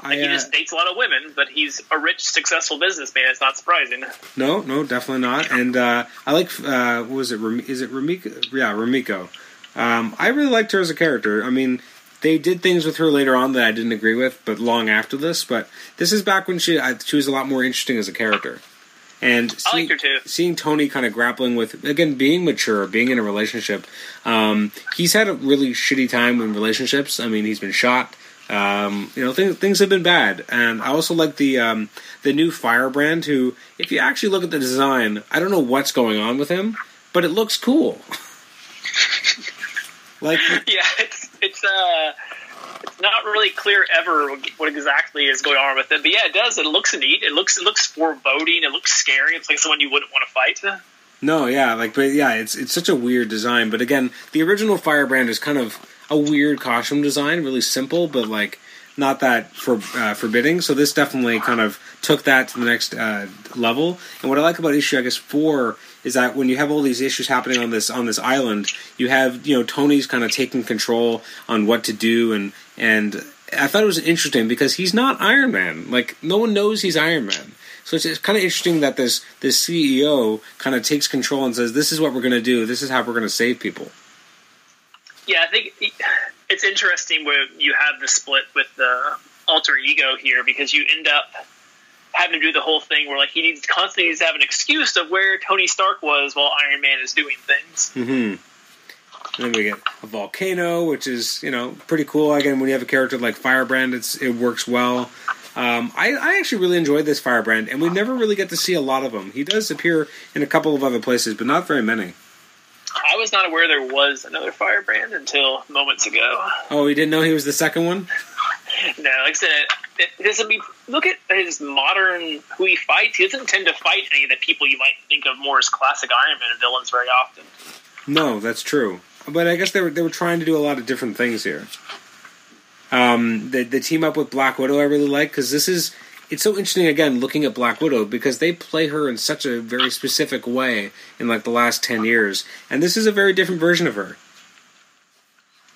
Speaker 2: Like he just dates a lot of women, but he's a rich, successful businessman. It's not surprising.
Speaker 1: No, no, definitely not. And uh, I like, uh, what was it? Is it Rumiko? Yeah, Rumiko. Um, I really liked her as a character. I mean, they did things with her later on that I didn't agree with, but long after this. But this is back when she I, she was a lot more interesting as a character. And seeing, seeing Tony kind of grappling with again being mature, being in a relationship. Um, he's had a really shitty time in relationships. I mean, he's been shot. Um, you know, things things have been bad, and I also like the um, the new Firebrand. Who, if you actually look at the design, I don't know what's going on with him, but it looks cool. (laughs)
Speaker 2: like, (laughs) yeah, it's uh, it's not really clear ever what exactly is going on with it, but yeah, it does. It looks neat. It looks it looks foreboding. It looks scary. It's like someone you wouldn't want to fight.
Speaker 1: No, yeah, like, but yeah, it's it's such a weird design. But again, the original Firebrand is kind of a weird costume design, really simple, but like not that for uh, forbidding. So this definitely kind of took that to the next uh, level. And what I like about issue, I guess, four is that when you have all these issues happening on this on this island, you have you know Tony's kind of taking control on what to do, and and I thought it was interesting because he's not Iron Man. Like no one knows he's Iron Man. So it's, it's kind of interesting that this this CEO kind of takes control and says, "This is what we're going to do. This is how we're going to save people."
Speaker 2: Yeah, I think it's interesting where you have the split with the alter ego here because you end up having to do the whole thing where like he needs constantly needs to have an excuse of where Tony Stark was while Iron Man is doing things.
Speaker 1: Mm-hmm. And then we get a volcano, which is you know pretty cool. Again, when you have a character like Firebrand, it's it works well. Um, I, I, actually really enjoyed this Firebrand, and we never really get to see a lot of him. He does appear in a couple of other places, but not very many.
Speaker 2: I was not aware there was another Firebrand until moments ago.
Speaker 1: Oh, you didn't know he was the second one? (laughs)
Speaker 2: no, like I said, it, it doesn't be. Look at his modern who he fights. He doesn't tend to fight any of the people you might think of more as classic Iron Man villains very often.
Speaker 1: No, that's true. But I guess they were they were trying to do a lot of different things here. Um, the the team up with Black Widow I really like because this is it's so interesting again looking at Black Widow because they play her in such a very specific way in like the last 10 years and this is a very different version of her.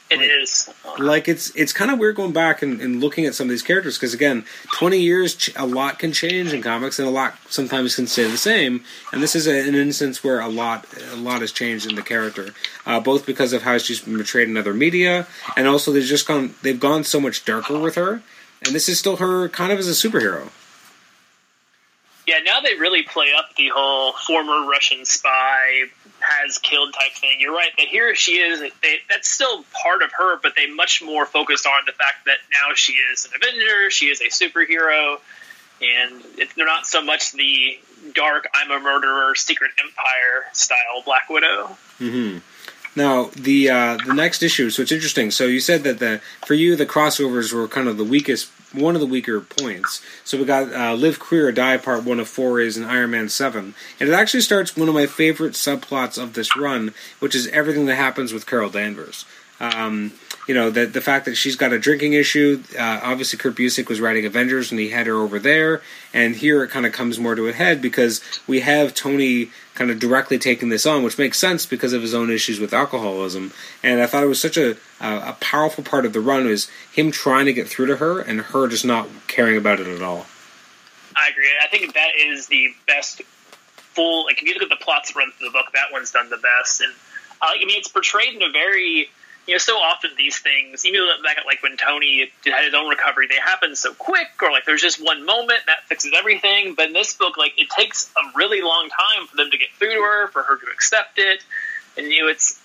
Speaker 2: It like, is.
Speaker 1: Like it's it's kind of weird going back and, and looking at some of these characters because again, 20 years a lot can change in comics and a lot sometimes can stay the same and this is a, an instance where a lot a lot has changed in the character uh, both because of how she's been portrayed in other media and also they've just gone they've gone so much darker with her and this is still her kind of as a superhero.
Speaker 2: Yeah, now they really play up the whole former Russian spy has killed type thing. You're right that here she is. They, that's still part of her, but they much more focused on the fact that now she is an Avenger. She is a superhero, and it, they're not so much the dark "I'm a murderer" secret empire style Black Widow.
Speaker 1: Mm-hmm. Now the uh, the next issue. So it's interesting. So you said that the for you the crossovers were kind of the weakest, one of the weaker points. So we got uh, Live or Die Part One of Four is in Iron Man Seven, and it actually starts one of my favorite subplots of this run, which is everything that happens with Carol Danvers. Um, you know, the the fact that she's got a drinking issue. Uh, obviously, Kurt Busiek was writing Avengers, and he had her over there. And here it kind of comes more to a head because we have Tony kind of directly taking this on, which makes sense because of his own issues with alcoholism. And I thought it was such a a powerful part of the run was him trying to get through to her, and her just not caring about it at all.
Speaker 2: I agree. I think that is the best full. Like if you look at the plots run through the book, that one's done the best. And uh, I mean, it's portrayed in a very you know, so often these things, even back at like when Tony had his own recovery, they happen so quick, or like there's just one moment that fixes everything. But in this book, like it takes a really long time for them to get through to her, for her to accept it, and you know, it's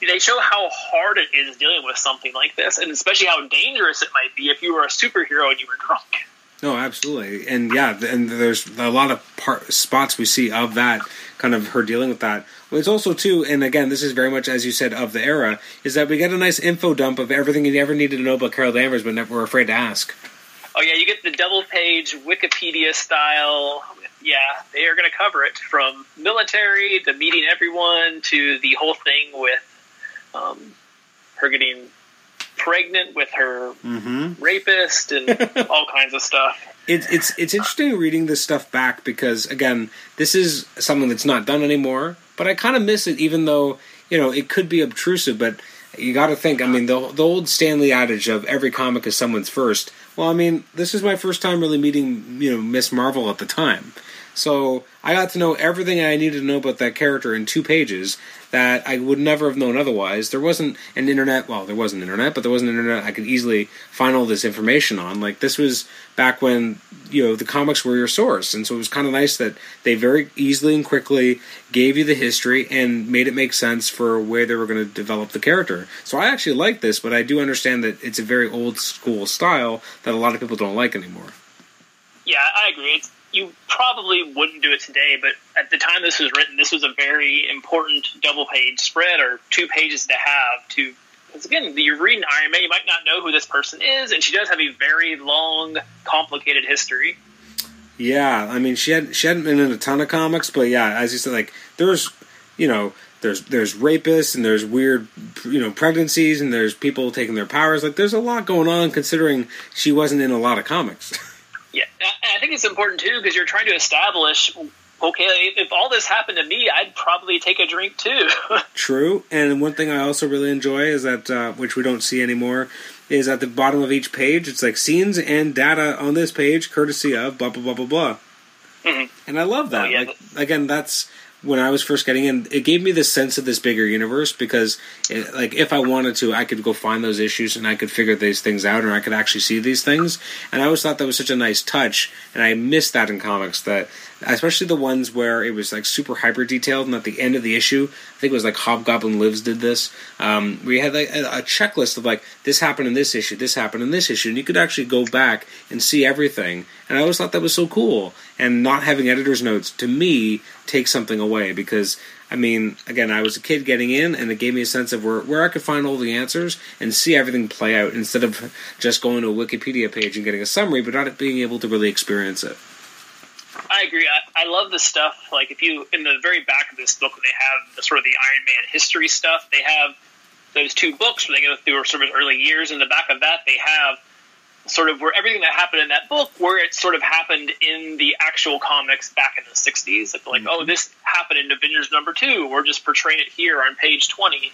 Speaker 2: they show how hard it is dealing with something like this, and especially how dangerous it might be if you were a superhero and you were drunk.
Speaker 1: No, absolutely, and yeah, and there's a lot of part, spots we see of that kind of her dealing with that. Well, it's also too, and again, this is very much as you said of the era, is that we get a nice info dump of everything you ever needed to know about Carol Danvers, but never were afraid to ask.
Speaker 2: Oh yeah, you get the double page Wikipedia style. Yeah, they are going to cover it from military to meeting everyone to the whole thing with um, her getting pregnant with her mm-hmm. rapist and (laughs) all kinds of stuff.
Speaker 1: It, it's it's interesting reading this stuff back because again, this is something that's not done anymore. But I kind of miss it, even though you know it could be obtrusive. But you got to think. I mean, the the old Stan Lee adage of every comic is someone's first. Well, I mean, this is my first time really meeting you know Miss Marvel at the time. So I got to know everything I needed to know about that character in two pages that I would never have known otherwise. There wasn't an internet, well, there was an internet, but there wasn't an internet I could easily find all this information on. Like, this was back when, you know, the comics were your source. And so it was kind of nice that they very easily and quickly gave you the history and made it make sense for where they were going to develop the character. So I actually like this, but I do understand that it's a very old school style that a lot of people don't like anymore.
Speaker 2: Yeah, I agree. It's you probably wouldn't do it today, but at the time this was written, this was a very important double page spread or two pages to have to. Because again, you're reading Iron Man, you might not know who this person is, and she does have a very long, complicated history.
Speaker 1: Yeah, I mean, she had she hadn't been in a ton of comics, but yeah, as you said, like there's, you know, there's there's rapists and there's weird, you know, pregnancies and there's people taking their powers. Like, there's a lot going on considering she wasn't in a lot of comics. (laughs)
Speaker 2: Yeah, I think it's important too because you're trying to establish. Okay, if all this happened to me, I'd probably take a drink too. (laughs)
Speaker 1: True, and one thing I also really enjoy is that, uh, which we don't see anymore, is at the bottom of each page. It's like scenes and data on this page, courtesy of blah blah blah blah blah. Mm-hmm. And I love that. Oh, yeah. Like again, that's when I was first getting in, it gave me the sense of this bigger universe because, it, like, if I wanted to, I could go find those issues and I could figure these things out, and I could actually see these things. And I always thought that was such a nice touch, and I missed that in comics. That especially the ones where it was like super hyper detailed, and at the end of the issue, I think it was like Hobgoblin Lives did this. Um, we had like a, a checklist of like this happened in this issue, this happened in this issue, and you could actually go back and see everything. And I always thought that was so cool. And not having editor's notes to me takes something away because I mean, again, I was a kid getting in, and it gave me a sense of where, where I could find all the answers and see everything play out instead of just going to a Wikipedia page and getting a summary, but not being able to really experience it.
Speaker 2: I agree. I, I love the stuff. Like if you in the very back of this book, when they have the sort of the Iron Man history stuff, they have those two books where they go through sort of his early years. In the back of that, they have sort of where everything that happened in that book, where it sort of happened in the actual comics back in the '60s. Like, mm-hmm. oh, this happened in Avengers number two. We're just portraying it here on page twenty.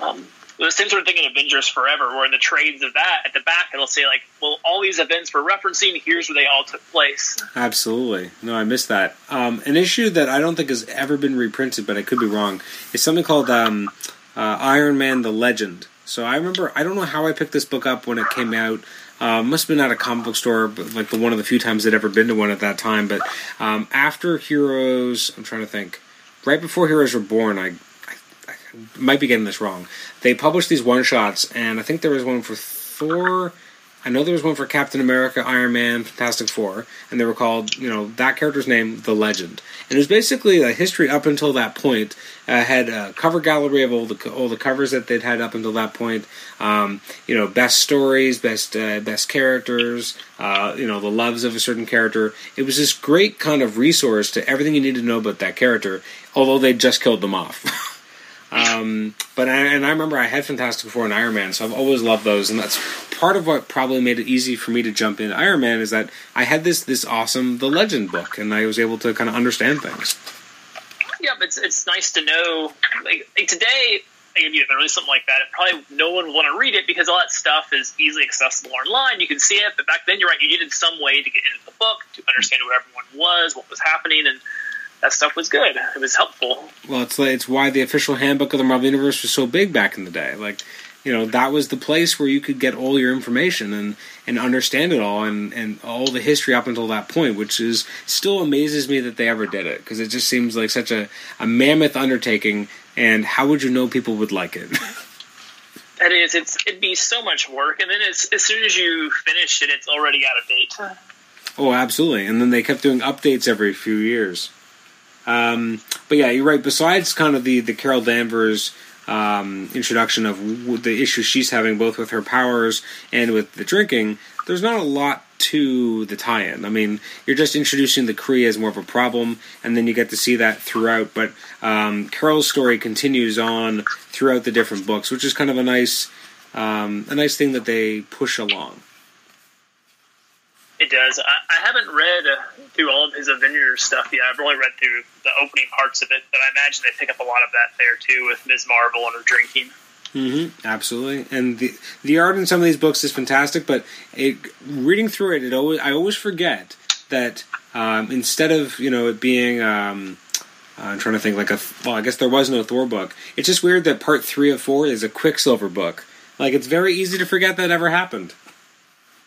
Speaker 2: Um, the same sort of thing in Avengers Forever, where in the trades of that at the back it'll say like, well, all these events we're referencing, here's where they all took place.
Speaker 1: Absolutely, no, I missed that. Um, an issue that I don't think has ever been reprinted, but I could be wrong, is something called um, uh, Iron Man: The Legend. So I remember, I don't know how I picked this book up when it came out. Uh, must have been at a comic book store, but like the one of the few times I'd ever been to one at that time. But um, after Heroes, I'm trying to think. Right before Heroes Reborn, I might be getting this wrong. They published these one shots, and I think there was one for Thor. I know there was one for Captain America, Iron Man, Fantastic Four, and they were called, you know, that character's name, The Legend. And it was basically a history up until that point. Uh, had a cover gallery of all the all the covers that they'd had up until that point. Um, you know, best stories, best uh, best characters. Uh, you know, the loves of a certain character. It was this great kind of resource to everything you need to know about that character. Although they just killed them off. (laughs) Um, but I, and I remember I had Fantastic Four and Iron Man, so I've always loved those, and that's part of what probably made it easy for me to jump in Iron Man is that I had this this awesome The Legend book, and I was able to kind of understand things.
Speaker 2: Yeah, but it's, it's nice to know. Like, like today, if there was something like that, it probably no one would want to read it because all that stuff is easily accessible online. You can see it, but back then, you're right. You needed some way to get into the book to understand who everyone was, what was happening, and that stuff was good. It was helpful.
Speaker 1: Well, it's like, it's why the official handbook of the Marvel Universe was so big back in the day. Like, you know, that was the place where you could get all your information and and understand it all and and all the history up until that point, which is still amazes me that they ever did it because it just seems like such a a mammoth undertaking. And how would you know people would like it? (laughs)
Speaker 2: That is, it's it'd be so much work, and then as as soon as you finish it, it's already out of date.
Speaker 1: Oh, absolutely! And then they kept doing updates every few years. Um, but yeah, you're right. Besides kind of the the Carol Danvers um, introduction of the issues she's having both with her powers and with the drinking, there's not a lot to the tie-in. I mean, you're just introducing the Kree as more of a problem, and then you get to see that throughout. But um, Carol's story continues on throughout the different books, which is kind of a nice, um, a nice thing that they push along.
Speaker 2: It does. I, I haven't read uh, through all of his Avengers stuff yet. I've only read through the opening parts of it, but I imagine they pick up a lot of that there too with Ms. Marvel and her drinking.
Speaker 1: Mm-hmm, absolutely, and the the art in some of these books is fantastic. But it, reading through it, it always I always forget that um, instead of you know it being um, I'm trying to think like a well, I guess there was no Thor book. It's just weird that part three of four is a Quicksilver book. Like it's very easy to forget that ever happened.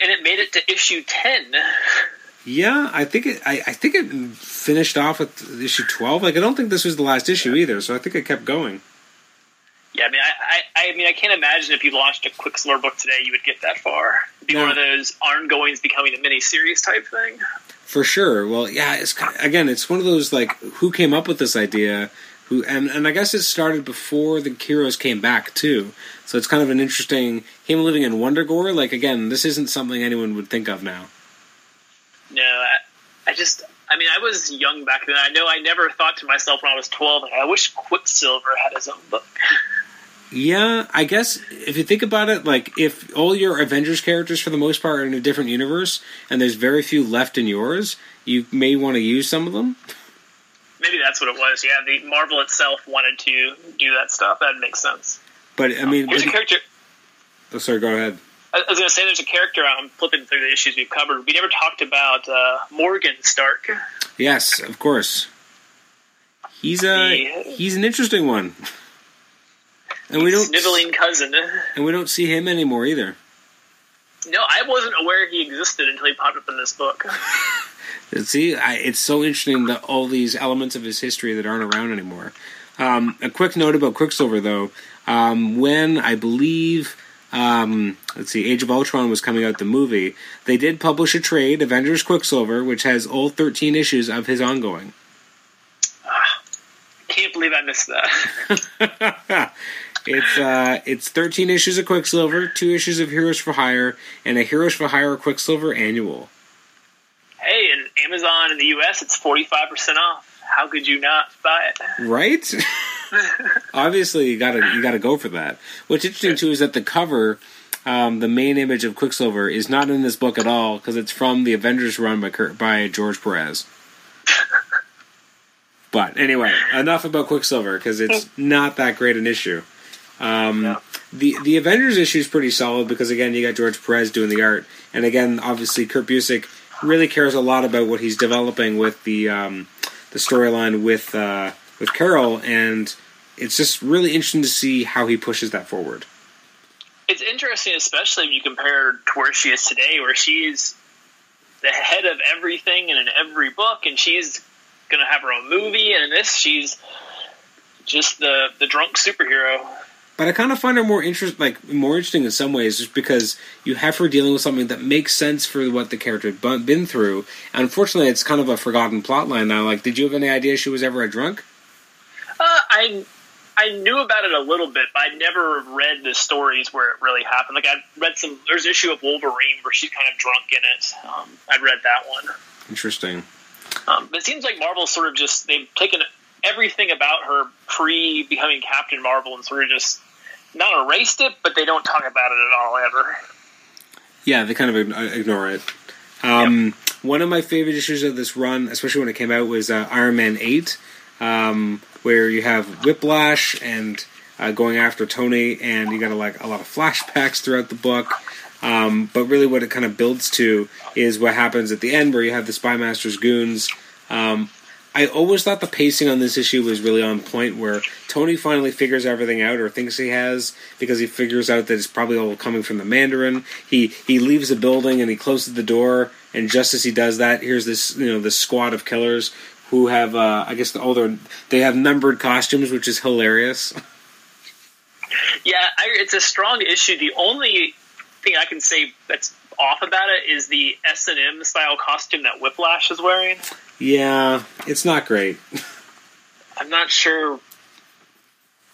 Speaker 2: And it made it to issue ten. (laughs)
Speaker 1: Yeah, I think it. I, I think it finished off with issue twelve. Like I don't think this was the last issue either, so I think it kept going.
Speaker 2: Yeah, I mean, I, I, I mean, I can't imagine if you launched a Quicksilver book today, you would get that far. It'd be one of those ongoings becoming a mini series type thing.
Speaker 1: For sure. Well, yeah. It's again, it's one of those like who came up with this idea. Who and and I guess it started before the heroes came back too. So it's kind of an interesting him living in Wundagore. Like again, this isn't something anyone would think of now.
Speaker 2: No, I, I just, I mean, I was young back then. I know I never thought to myself when I was 12, like, I wish Quicksilver had his own book.
Speaker 1: Yeah, I guess if you think about it, like if all your Avengers characters for the most part are in a different universe, and there's very few left in yours, you may want to use some of them.
Speaker 2: Maybe that's what it was. Yeah, the Marvel itself wanted to do that stuff. That makes sense.
Speaker 1: But I mean,
Speaker 2: Here's a character.
Speaker 1: oh, sorry, go ahead.
Speaker 2: I was going to say there's a character. I'm flipping through the issues we've covered. We never talked about uh, Morgan Stark.
Speaker 1: Yes, of course. He's a
Speaker 2: The-
Speaker 1: he's an interesting one, and we don't
Speaker 2: Sniveling cousin.
Speaker 1: and we don't see him anymore either.
Speaker 2: No, I wasn't aware he existed until he popped up in this book. (laughs)
Speaker 1: See, I, it's so interesting that all these elements of his history that aren't around anymore. Um, a quick note about Quicksilver, though. Um, when I believe, um, let's see, Age of Ultron was coming out, the movie, they did publish a trade, Avengers Quicksilver, which has all 13 issues of his ongoing.
Speaker 2: Can't believe I missed that. (laughs)
Speaker 1: it's uh, it's 13 issues of Quicksilver, two issues of Heroes for Hire, and a Heroes for Hire Quicksilver annual.
Speaker 2: hey, in Amazon in the U.S., it's 45% off. How could you not buy it?
Speaker 1: right? (laughs) Obviously, you gotta you gotta go for that. What's interesting too is that the cover, um, the main image of Quicksilver, is not in this book at all because it's from the Avengers run by Kurt, by George Perez. but anyway, enough about Quicksilver because it's not that great an issue. Um. The the Avengers issue is pretty solid because again you got George Perez doing the art, and again obviously Kurt Busiek really cares a lot about what he's developing with the um, the storyline with uh, with Carol, and it's just really interesting to see how he pushes that forward.
Speaker 2: It's interesting, especially when you compare to where she is today, where she's the head of everything and in every book, and she's going to have her own movie, and in this, she's just the the drunk superhero.
Speaker 1: But I kind of find her more interest, like more interesting in some ways, just because you have her dealing with something that makes sense for what the character had been through. And unfortunately, it's kind of a forgotten plot line now. Like, did you have any idea she was ever a drunk?
Speaker 2: Uh, I I knew about it a little bit, but I never read the stories where it really happened. Like I read some. There's an issue of Wolverine where she's kind of drunk in it. Um, I'd read that one.
Speaker 1: Interesting.
Speaker 2: Um, but it seems like Marvel sort of just they've taken everything about her pre becoming Captain Marvel and sort of just not erased it, but they don't talk about it at all ever.
Speaker 1: Yeah, they kind of ignore it. Um, One of my favorite issues of this run, especially when it came out, was uh, Iron Man Eight, um, where you have Whiplash and uh, going after Tony, and you got a, like a lot of flashbacks throughout the book. Um, but really, what it kind of builds to is what happens at the end, where you have the Spymaster's goons. Um, I always thought the pacing on this issue was really on point, where Tony finally figures everything out, or thinks he has, because he figures out that it's probably all coming from the Mandarin. He he leaves the building and he closes the door, and just as he does that, here's this you know this squad of killers who have uh, I guess all their they have numbered costumes, which is hilarious.
Speaker 2: Yeah, I, it's a strong issue. The only thing I can say that's off about it is the S and M style costume that Whiplash is wearing.
Speaker 1: yeah, it's not great.
Speaker 2: I'm not sure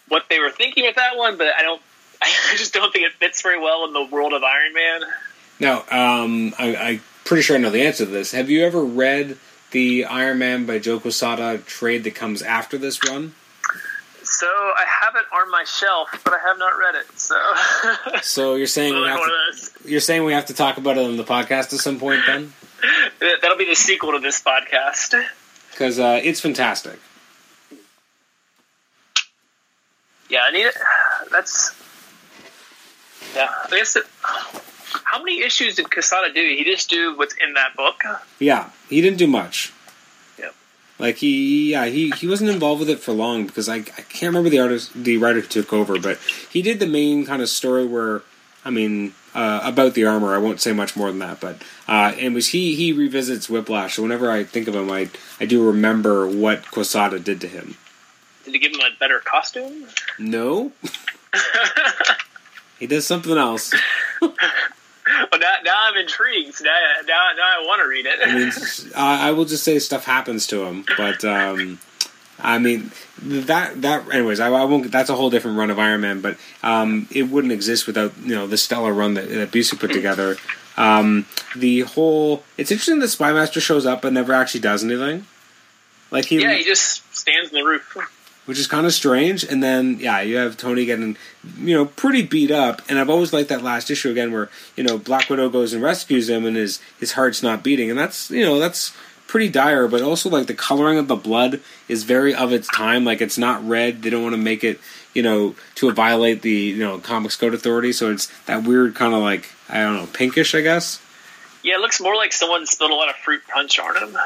Speaker 2: what they were thinking with that one, but I don't. (laughs) I just don't think it fits very well in the world of Iron Man.
Speaker 1: Now, um, I, I'm pretty sure I know the answer to this. Have you ever read the Iron Man by Joe Quesada trade that comes after this run?
Speaker 2: So I have it on my shelf, but I have not read it. So (laughs)
Speaker 1: So you're saying we have to, you're saying we have to talk about it on the podcast at some point, then? (laughs)
Speaker 2: That'll be the sequel to this podcast.
Speaker 1: because uh, it's fantastic.
Speaker 2: Yeah, I need it. That's yeah. I guess. It, how many issues did Quesada do? He just do what's in that book.
Speaker 1: Yeah, he didn't do much.
Speaker 2: Yep.
Speaker 1: Like he, yeah, he, he wasn't involved with it for long because I, I can't remember the artist, the writer who took over, but he did the main kind of story where, I mean, uh, about the armor. I won't say much more than that, but uh, and was he he revisits Whiplash. So whenever I think of him, I I do remember what Quesada did to him.
Speaker 2: Did he give him a better costume?
Speaker 1: No, (laughs) he does something else. (laughs)
Speaker 2: well, now, now I'm intrigued. Now, now, now I want to read it.
Speaker 1: I mean, I I will just say stuff happens to him, but um, I mean that that. Anyways, I, I won't. That's a whole different run of Iron Man, but um, it wouldn't exist without you know the stellar run that, that Busiek put together. Um, the whole. It's interesting that Spymaster shows up but never actually does anything. Like he,
Speaker 2: yeah, he just stands in the roof.
Speaker 1: Which is kind of strange. And then, yeah, you have Tony getting, you know, pretty beat up. And I've always liked that last issue again, where you know Black Widow goes and rescues him, and his his heart's not beating, and that's you know that's pretty dire. But also like the coloring of the blood is very of its time. Like it's not red. They don't want to make it, you know, to violate the you know Comics Code Authority. So it's that weird kind of like I don't know pinkish, I guess.
Speaker 2: Yeah, it looks more like someone spilled a lot of fruit punch on him.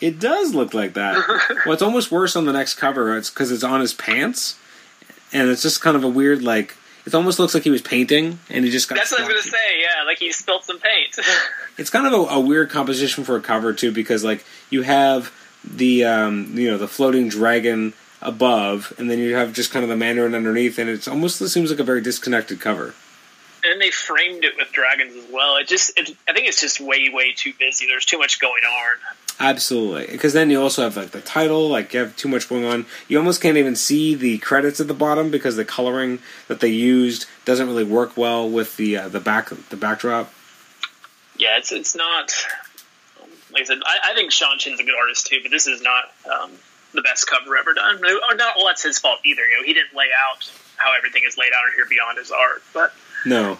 Speaker 1: It does look like that. (laughs) well, it's almost worse on the next cover. It's because it's on his pants, and it's just kind of a weird like. It almost looks like he was painting, and he just got.
Speaker 2: That's what I was gonna
Speaker 1: splotchy.
Speaker 2: say. Yeah, like he spilled some paint. (laughs)
Speaker 1: It's kind of a, a weird composition for a cover too, because like you have the um, you know the floating dragon above, and then you have just kind of the Mandarin underneath, and it almost seems like a very disconnected cover.
Speaker 2: And they framed it with dragons as well. It just, it, I think it's just way, way too busy. There's too much going on.
Speaker 1: Absolutely, because then you also have like the title, like you have too much going on. You almost can't even see the credits at the bottom because the coloring that they used doesn't really work well with the uh, the back the backdrop.
Speaker 2: Yeah, it's it's not. Like I said, I, I think Sean Chen's a good artist too, but this is not um, the best cover ever done. Or not all that's his fault either. You know, he didn't lay out how everything is laid out here beyond his art, but
Speaker 1: No,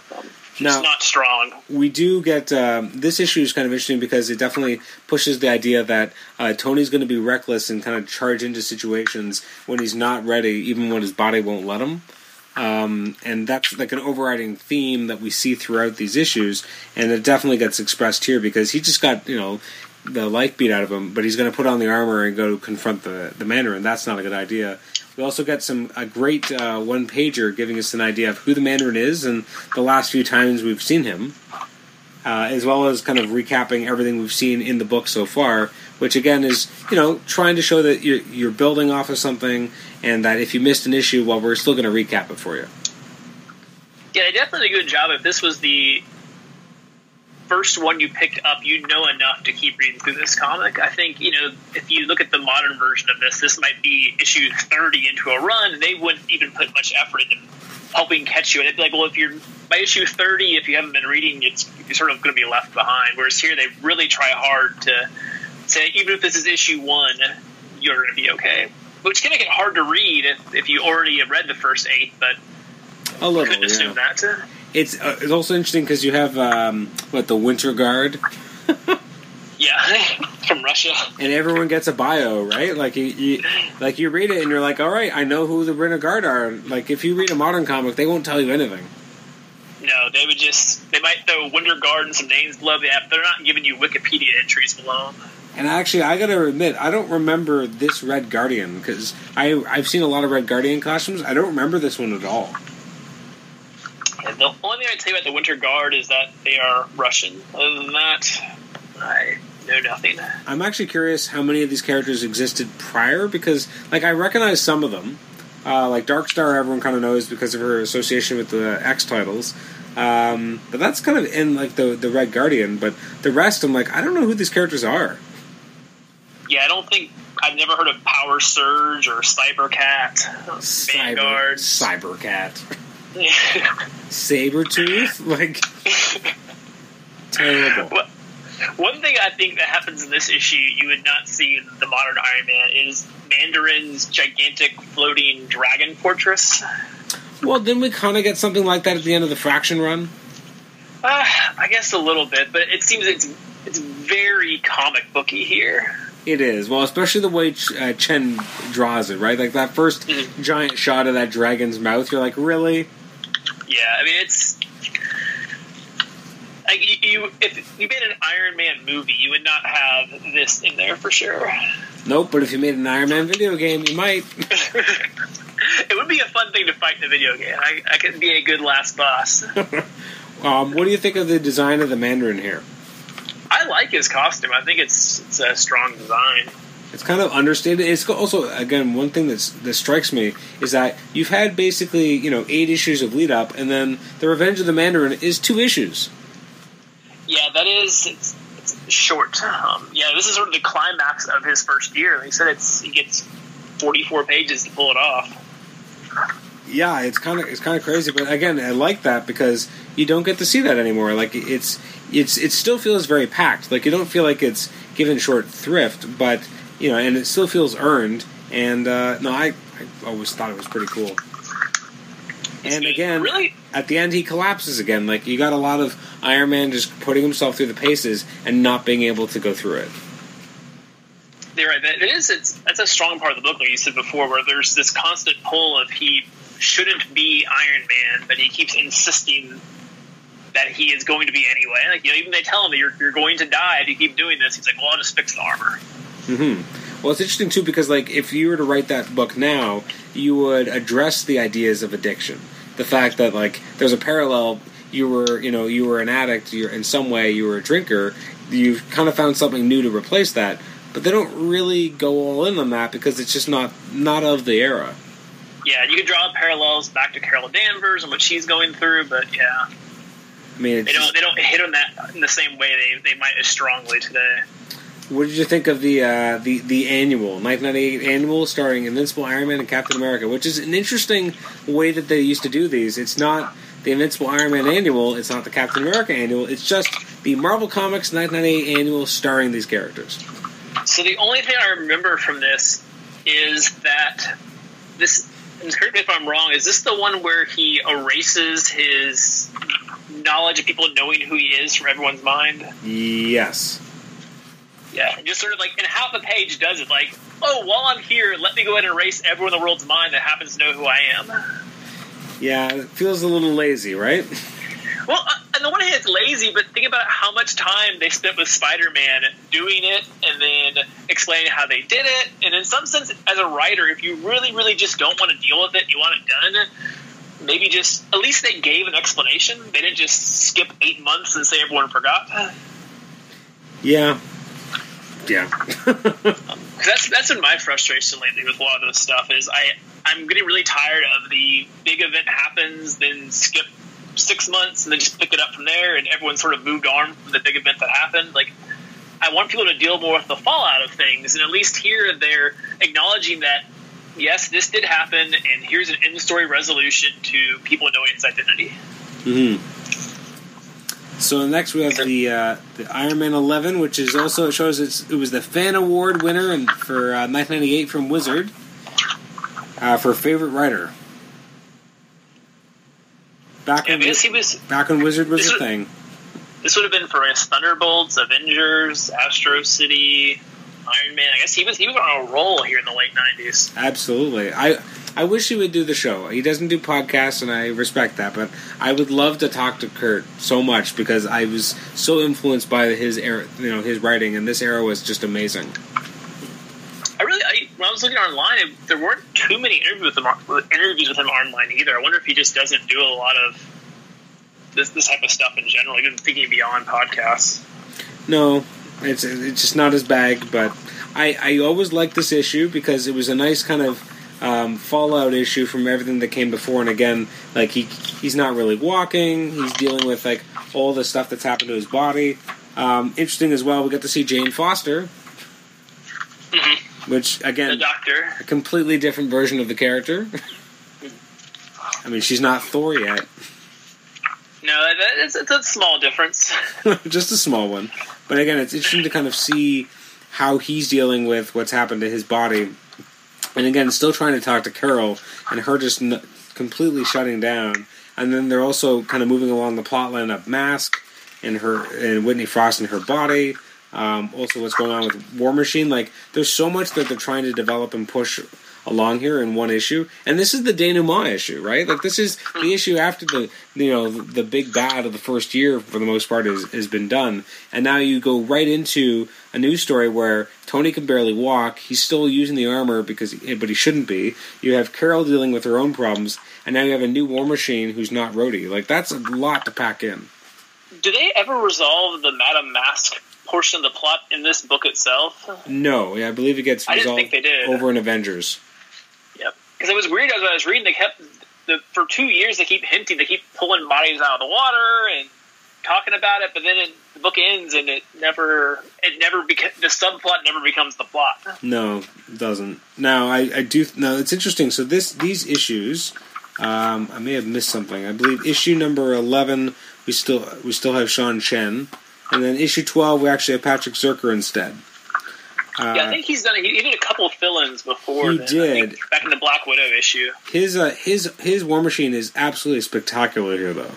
Speaker 2: it's
Speaker 1: Now-
Speaker 2: not strong.
Speaker 1: we do get um, this issue is kind of interesting because it definitely pushes the idea that uh, Tony's going to be reckless and kind of charge into situations when he's not ready, even when his body won't let him. Um, and that's like an overriding theme that we see throughout these issues, and it definitely gets expressed here because he just got you know the life beat out of him, but he's going to put on the armor and go confront the the Mandarin. That's not a good idea. We also got some a great uh, one pager giving us an idea of who the Mandarin is and the last few times we've seen him, uh, as well as kind of recapping everything we've seen in the book so far. Which again is you know trying to show that you're, you're building off of something, and that if you missed an issue, well, we're still going to recap it for you.
Speaker 2: Yeah, they definitely did a good job. If this was the first one you picked up, you'd know enough to keep reading through this comic. I think, you know, if you look at the modern version of this, this might be issue 30 into a run, and they wouldn't even put much effort into helping catch you. And it'd be like, well, if you're by issue 30, if you haven't been reading, it's you're sort of going to be left behind. Whereas here, they really try hard to say, even if this is issue one, you're going to be okay. Which can make it hard to read if, if you already have read the first eight, but
Speaker 1: I
Speaker 2: couldn't assume
Speaker 1: yeah.
Speaker 2: that.
Speaker 1: It's uh, it's also interesting because you have um, what the Winter Guard, (laughs)
Speaker 2: Yeah, (laughs) from Russia.
Speaker 1: and everyone gets a bio, right? Like you, you, like you read it, and you're like, all right, I know who the Winter Guard are. Like if you read a modern comic, they won't tell you anything.
Speaker 2: No, they would just they might throw Winter Guard and some names below the app. They're not giving you Wikipedia entries below.
Speaker 1: And actually, I gotta admit, I don't remember this Red Guardian because I I've seen a lot of Red Guardian costumes. I don't remember this one at all.
Speaker 2: The only thing I tell you about the Winter Guard is that they are Russian. Other than that, I know nothing.
Speaker 1: I'm actually curious how many of these characters existed prior because, like, I recognize some of them. Uh, like Darkstar, everyone kind of knows because of her association with the X titles. Um, but that's kind of in like the the Red Guardian. But the rest, I'm like, I don't know who these characters are.
Speaker 2: Yeah, I don't think I've never heard of Power Surge or Cybercat,
Speaker 1: Cyber,
Speaker 2: Vanguard.
Speaker 1: Cybercat, (laughs) (laughs) Sabretooth, like (laughs) terrible.
Speaker 2: What- One thing I think that happens in this issue you would not see in the modern Iron Man is Mandarin's gigantic floating dragon fortress.
Speaker 1: Well, didn't we kind of get something like that at the end of the Fraction run?
Speaker 2: Uh, I guess a little bit, but it seems it's it's very comic booky here.
Speaker 1: It is well, especially the way Ch- uh, Chen draws it, right? Like that 1st
Speaker 2: Mhm.
Speaker 1: giant shot of that dragon's mouth. You're like, really?
Speaker 2: Yeah, I mean it's like you, you if you made an Iron Man movie, you would not have this in there for sure.
Speaker 1: Nope. But if you made an Iron Man video game, you might. (laughs)
Speaker 2: it would be a fun thing to fight in a video game. I, I could be a good last boss. (laughs)
Speaker 1: um, what do you think of the design of the Mandarin here?
Speaker 2: I like his costume. I think it's it's a strong design.
Speaker 1: It's kind of understated. It's also again one thing that's that strikes me is that you've had basically you know eight issues of lead up, and then the Revenge of the Mandarin is two issues.
Speaker 2: Yeah, that is it's, it's short. Um, yeah, this is sort of the climax of his first year. He said it's he gets forty four pages to pull it off.
Speaker 1: Yeah, it's kind of it's kind of crazy, but again, I like that because you don't get to see that anymore. Like it's it's it still feels very packed. Like you don't feel like it's given short thrift, but you know, and it still feels earned. And uh, no, I I always thought it was pretty cool. And again,
Speaker 2: really,
Speaker 1: at the end he collapses again. Like you got a lot of Iron Man just putting himself through the paces and not being able to go through it.
Speaker 2: You're right. That it is. It's that's a strong part of the book, like you said before, where there's this constant pull of he shouldn't be Iron Man, but he keeps insisting that he is going to be anyway. Like you know, even they tell him that you're you're going to die if you keep doing this. He's like, well, I'll just fix the armor.
Speaker 1: Hmm Well, it's interesting too because like if you were to write that book now, you would address the ideas of addiction. The fact that like there's a parallel. You were you know you were an addict. You're in some way you were a drinker. You've kind of found something new to replace that, but they don't really go all in on that because it's just not not of the era.
Speaker 2: Yeah, you could draw parallels back to Carol Danvers and what she's going through, but yeah,
Speaker 1: I mean, it's
Speaker 2: they don't
Speaker 1: just-
Speaker 2: they don't hit on that in the same way they they might as strongly today.
Speaker 1: What did you think of the uh, the the annual 1998 annual starring Invincible Iron Man and Captain America, which is an interesting way that they used to do these. It's not the Invincible Iron Man annual. It's not the Captain America annual. It's just the Marvel Comics 1998 annual starring these characters.
Speaker 2: So the only thing I remember from this is that this. And correct me if I'm wrong. Is this the one where he erases his knowledge of people knowing who he is from everyone's mind?
Speaker 1: Yes.
Speaker 2: Yeah, just sort of like, and half a page does it. Like, oh, while I'm here, let me go ahead and erase everyone in the world's mind that happens to know who I am.
Speaker 1: Yeah, it feels a little lazy, right?
Speaker 2: Well, uh, on the one hand, it's lazy, but think about how much time they spent with Spider-Man doing it, and then explaining how they did it. And in some sense, as a writer, if you really, really just don't want to deal with it, you want it done. Maybe just at least they gave an explanation. They didn't just skip eight months and say everyone forgot.
Speaker 1: Yeah. Yeah. (laughs)
Speaker 2: That's that's been my frustration lately with a lot of this stuff is I I'm getting really tired of the big event happens, then skip six months, and then just pick it up from there, and everyone sort of moved on from the big event that happened. Like I want people to deal more with the fallout of things, and at least here they're acknowledging that yes, this did happen, and here's an end story resolution to people knowing its identity.
Speaker 1: hmm So next we have the uh, the Iron Man 11, which is also it shows it's, it was the fan award winner and for uh, 1998 from Wizard uh, for favorite writer. Back
Speaker 2: Yeah,
Speaker 1: when
Speaker 2: guess he was.
Speaker 1: back when Wizard was a
Speaker 2: is-
Speaker 1: thing.
Speaker 2: This would have been for Thunderbolts, Avengers, Astro City, Iron Man. I guess he was he was on a roll here in the late '90s.
Speaker 1: Absolutely. I I wish he would do the show. He doesn't do podcasts, and I respect that. But I would love to talk to Kurt so much because I was so influenced by his era, you know, his writing, and this era was just amazing.
Speaker 2: I really, I, when I was looking online, there weren't too many interviews with him interviews with him online either. I wonder if he just doesn't do a lot of this this type of stuff in general, even thinking beyond podcasts.
Speaker 1: No, it's it's just not his bag. But I I always liked this issue because it was a nice kind of. Um, fallout issue from everything that came before, and again, like he he's not really walking. He's dealing with like all the stuff that's happened to his body. Um, interesting as well. We got to see Jane Foster, which
Speaker 2: The
Speaker 1: again,
Speaker 2: Doctor,
Speaker 1: a completely different version of the character. (laughs) I mean, she's not Thor yet,
Speaker 2: no, it's, it's a small difference. (laughs)
Speaker 1: just a small one. But again, it's interesting to kind of see how he's dealing with what's happened to his body, and again, still trying to talk to Carol, and her just n- completely shutting down. And then they're also kind of moving along the plot line of Masque, and her and Whitney Frost and her body. Um, also, what's going on with War Machine? Like, there's so much that they're trying to develop and push along here in one issue, and this is the denouement issue, right? Like, this is the issue after the you know the big bad of the first year for the most part has has been done, and now you go right into a new story where Tony can barely walk. He's still using the armor because, but he shouldn't be. You have Carol dealing with her own problems, and now you have a new War Machine who's not Rhodey. Like, that's a lot to pack in.
Speaker 2: Do they ever resolve the Madame Masque portion of the plot in this book itself?
Speaker 1: No, yeah, I believe it gets resolved
Speaker 2: think they did.
Speaker 1: over in Avengers.
Speaker 2: Because it was weird as I was reading. They kept the, for two years. They keep hinting. They keep pulling bodies out of the water and talking about it. But then it, the book ends and it never. It never beca- the subplot never becomes the plot.
Speaker 1: No, it doesn't. Now I, I do. No, it's interesting. So this these issues, um, I may have missed something. I believe issue number eleven, we still we still have Sean Chen, and then issue twelve, we actually have Patrick Zircher instead. Uh,
Speaker 2: yeah, I think he's done. He, he did a couple of fill-ins before.
Speaker 1: He
Speaker 2: then,
Speaker 1: did.
Speaker 2: back in the Black Widow issue.
Speaker 1: his uh, his his War Machine is absolutely spectacular here, though.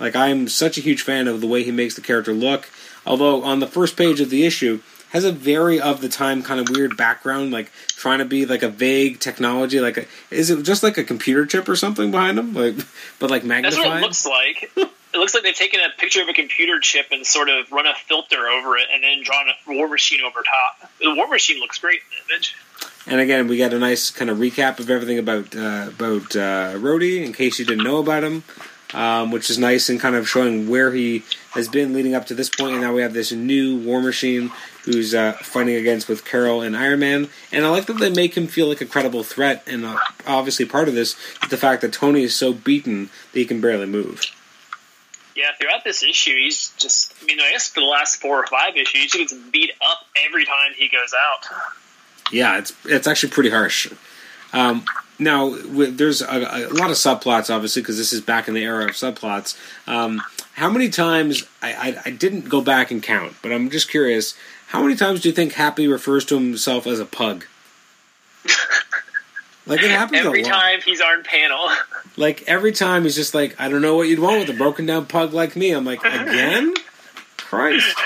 Speaker 1: Like I'm such a huge fan of the way he makes the character look. Although on the first page of the issue has a very of the time kind of weird background, like trying to be like a vague technology. Like, a, is it just like a computer chip or something behind him? Like, (laughs) but like magnified.
Speaker 2: That's what it looks like. (laughs) it looks like they've taken a picture of a computer chip and sort of run a filter over it, and then drawn a War Machine over top. The War Machine looks great in the image.
Speaker 1: And again, we got a nice kind of recap of everything about uh, about uh, Rhodey, in case you didn't know about him, um, which is nice and kind of showing where he has been leading up to this point. And now we have this new War Machine who's uh, fighting against with Carol and Iron Man. And I like that they make him feel like a credible threat. And uh, obviously, part of this is the fact that Tony is so beaten that he can barely move.
Speaker 2: Yeah, throughout this issue, he's just. I mean, I guess for the last four or five issues, he gets beat up every time he goes out.
Speaker 1: Yeah, it's it's actually pretty harsh. Um, now, there's a, a lot of subplots, obviously, because this is back in the era of subplots. Um, how many times I, I, I didn't go back and count, but I'm just curious. How many times do you think Happy refers to himself as a pug? (laughs) Like it happens
Speaker 2: Every time he's on panel. (laughs)
Speaker 1: Like every time he's just like, I don't know what you'd want with a broken down pug like me. I'm like, again, Christ.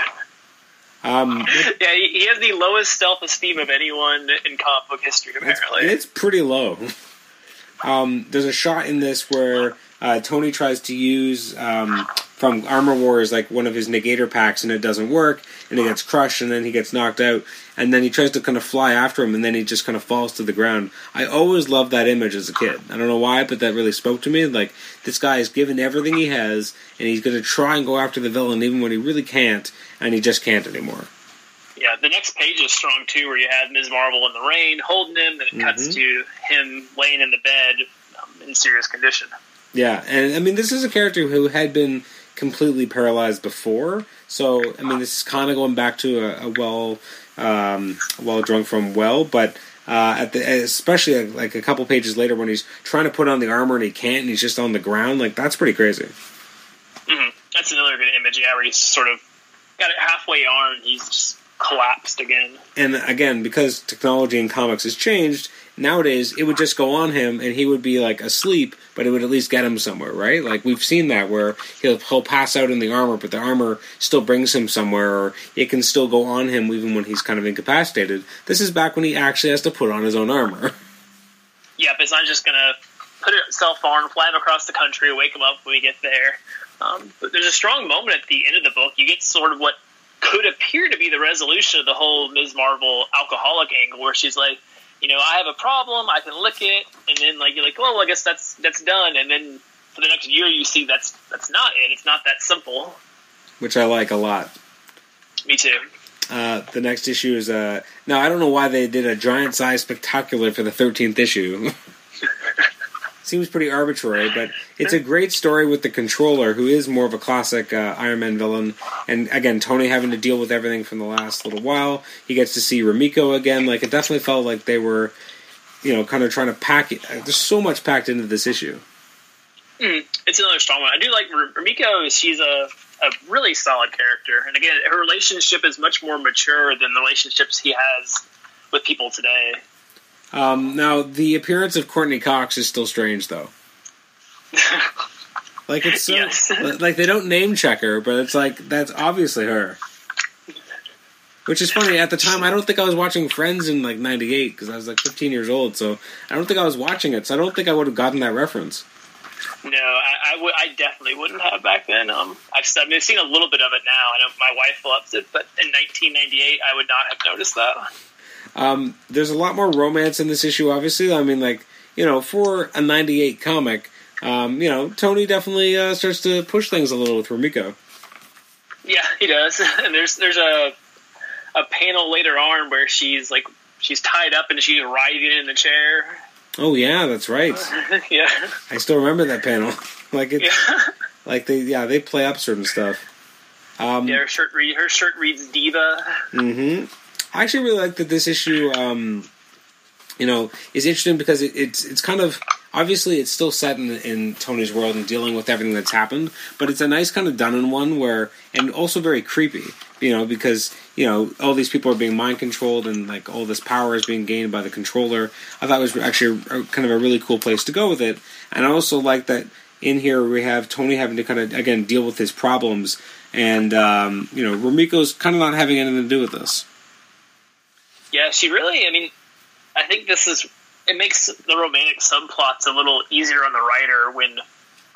Speaker 1: Um,
Speaker 2: yeah, he, has the lowest self esteem of anyone in comic book history,
Speaker 1: It's,
Speaker 2: apparently.
Speaker 1: it's pretty low. Um, there's a shot in this where uh, Tony tries to use um, from Armor Wars like one of his negator packs, and it doesn't work, and he gets crushed, and then he gets knocked out, and then he tries to kind of fly after him, and then he just kind of falls to the ground. I always loved that image as a kid. I don't know why, but that really spoke to me. Like this guy is given everything he has, and he's going to try and go after the villain even when he really can't, and he just can't anymore.
Speaker 2: yeah, the next page is strong too, where you have Ms. Marvel in the rain holding him, and it cuts
Speaker 1: Mhm.
Speaker 2: to him laying in the bed um, in serious condition.
Speaker 1: Yeah, and I mean, this is a character who had been completely paralyzed before, so I mean, this is kind of going back to a, a well, um, well drunk from well, but uh, at the especially like a couple pages later when he's trying to put on the armor and he can't, and he's just on the ground, like that's pretty crazy.
Speaker 2: hmm That's another good image, yeah, where he's sort of got it halfway on, and he's just collapsed again.
Speaker 1: And again, because technology in comics has changed, nowadays it would just go on him and he would be like asleep, but it would at least get him somewhere, right? Like we've seen that where he'll he'll pass out in the armor, but the armor still brings him somewhere, or it can still go on him even when he's kind of incapacitated. This is back when he actually has to put on his own armor. (laughs)
Speaker 2: Yeah, but it's not just gonna put itself on, fly him across the country, wake him up when we get there. Um, but there's a strong moment at the end of the book. You get sort of what could appear to be the resolution of the whole Ms. Marvel alcoholic angle, where she's like, you know, I have a problem, I can lick it, and then like you're like, well, I guess that's that's done, and then for the next year you see that's that's not it. It's not that simple.
Speaker 1: which I like a lot.
Speaker 2: Me too.
Speaker 1: Uh, the next issue is uh, now I don't know why they did a giant size spectacular for the thirteenth issue. (laughs) Seems pretty arbitrary, but it's a great story with the controller, who is more of a classic uh, Iron Man villain. And again, Tony having to deal with everything from the last little while. He gets to see Rumiko again. Like it definitely felt like they were, you know, kind of trying to pack it. There's so much packed into this issue.
Speaker 2: Mm, it's another strong one. I do like Rumiko. She's a, a really solid character, and again, her relationship is much more mature than the relationships he has with people today.
Speaker 1: Um, now, the appearance of Courteney Cox is still strange, though. (laughs) Like it's so
Speaker 2: Yes.
Speaker 1: like they don't name check her, but it's like that's obviously her. Which is funny. At the time, I don't think I was watching Friends in like '98 because I was like 15 years old. So I don't think I was watching it. So I don't think I would have gotten that reference.
Speaker 2: No, I, I, would, I definitely wouldn't have back then. Um, I've, I mean, I've seen a little bit of it now. I know my wife loves it, but in 1998, I would not have noticed that.
Speaker 1: Um, there's a lot more romance in this issue. Obviously, I mean, like you know, for a '98 comic, um, you know, Tony definitely uh, starts to push things a little with Rumiko.
Speaker 2: Yeah, he does. (laughs) And there's there's a a panel later on where she's like she's tied up and she's writhing in the chair.
Speaker 1: Oh yeah, that's right. (laughs)
Speaker 2: yeah,
Speaker 1: I still remember that panel. (laughs) like it,
Speaker 2: yeah,
Speaker 1: like they, yeah, they play up certain stuff. Um,
Speaker 2: yeah. Her shirt read her shirt reads diva.
Speaker 1: hmm I actually really like that this issue, um, you know, is interesting because it, it's it's kind of obviously it's still set in, in Tony's world and dealing with everything that's happened, but it's a nice kind of done in one where, and also very creepy, you know, because you know all these people are being mind controlled and like all this power is being gained by the controller. I thought it was actually a, kind of a really cool place to go with it, and I also like that in here we have Tony having to kind of again deal with his problems, and um, you know, Rumiko's kind of not having anything to do with this.
Speaker 2: Yeah, she really. I mean, I think this is it makes the romantic subplots a little easier on the writer when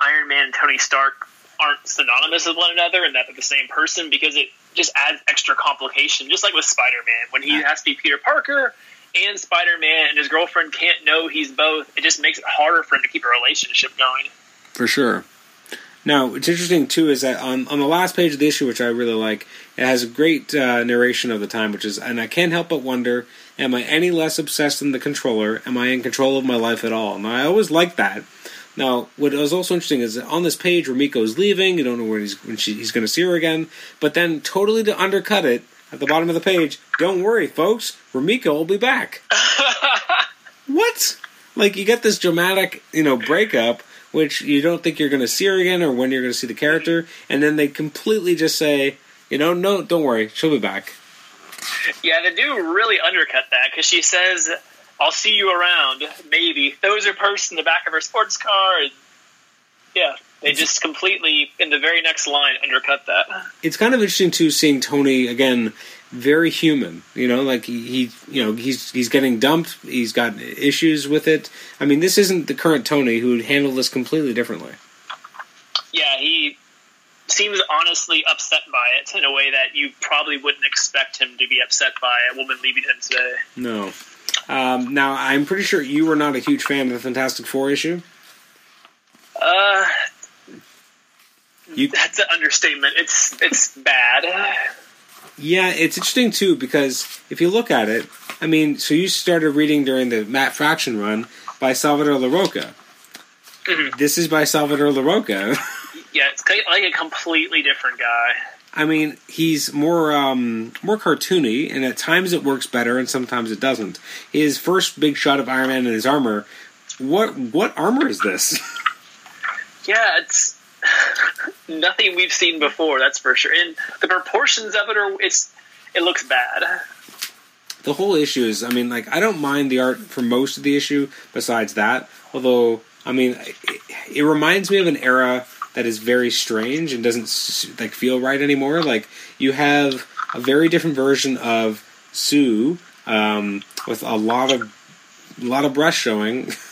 Speaker 2: Iron Man and Tony Stark aren't synonymous with one another and that they're the same person because it just adds extra complication. Just like with Spider Man, when he has to be Peter Parker and Spider Man and his girlfriend can't know he's both, it just makes it harder for him to keep a relationship going.
Speaker 1: For sure. Now, what's interesting too is that on, on the last page of the issue, which I really like, it has a great uh, narration of the time, which is, and I can't help but wonder, am I any less obsessed than the controller? Am I in control of my life at all? Now, I always like that. Now, what was also interesting is that on this page, Rumiko is leaving. You don't know when he's when she, he's going to see her again. But then, totally to undercut it, at the bottom of the page, don't worry, folks, Rumiko will be back. (laughs) what? Like you get this dramatic, you know, breakup, which you don't think you're going to see her again or when you're going to see the character, and then they completely just say, you know, no, don't worry, she'll be back.
Speaker 2: Yeah, they do really undercut that because she says, "I'll see you around." Maybe throws her purse in the back of her sports car. And, yeah, they just completely in the very next line undercut that.
Speaker 1: It's kind of interesting too, seeing Tony again, very human. You know, like he, he, you know, he's he's getting dumped. He's got issues with it. I mean, this isn't the current Tony who would handle this completely differently.
Speaker 2: Yeah, he seems honestly upset by it in a way that you probably wouldn't expect him to be upset by a woman leaving him today.
Speaker 1: No. Um, now, I'm pretty sure you were not a huge fan of the Fantastic Four issue.
Speaker 2: Uh,
Speaker 1: You-
Speaker 2: that's an understatement. It's it's bad.
Speaker 1: Yeah, it's interesting too because if you look at it, I mean, so you started reading during the Matt Fraction run by Salvador Larroca.
Speaker 2: Mhm.
Speaker 1: This is by Salvador Larroca.
Speaker 2: Yeah, it's like a completely different guy.
Speaker 1: I mean, he's more um, more cartoony, and at times it works better, and sometimes it doesn't. His first big shot of Iron Man in his armor. What what armor is this? (laughs)
Speaker 2: Yeah, it's nothing we've seen before. That's for sure. And the proportions of it are it's it looks bad.
Speaker 1: the whole issue is i mean like i don't mind the art for most of the issue besides that although i mean it, it reminds me of an era that is very strange and doesn't like feel right anymore like you have a very different version of sue um, with a lot of a lot of breast showing (laughs)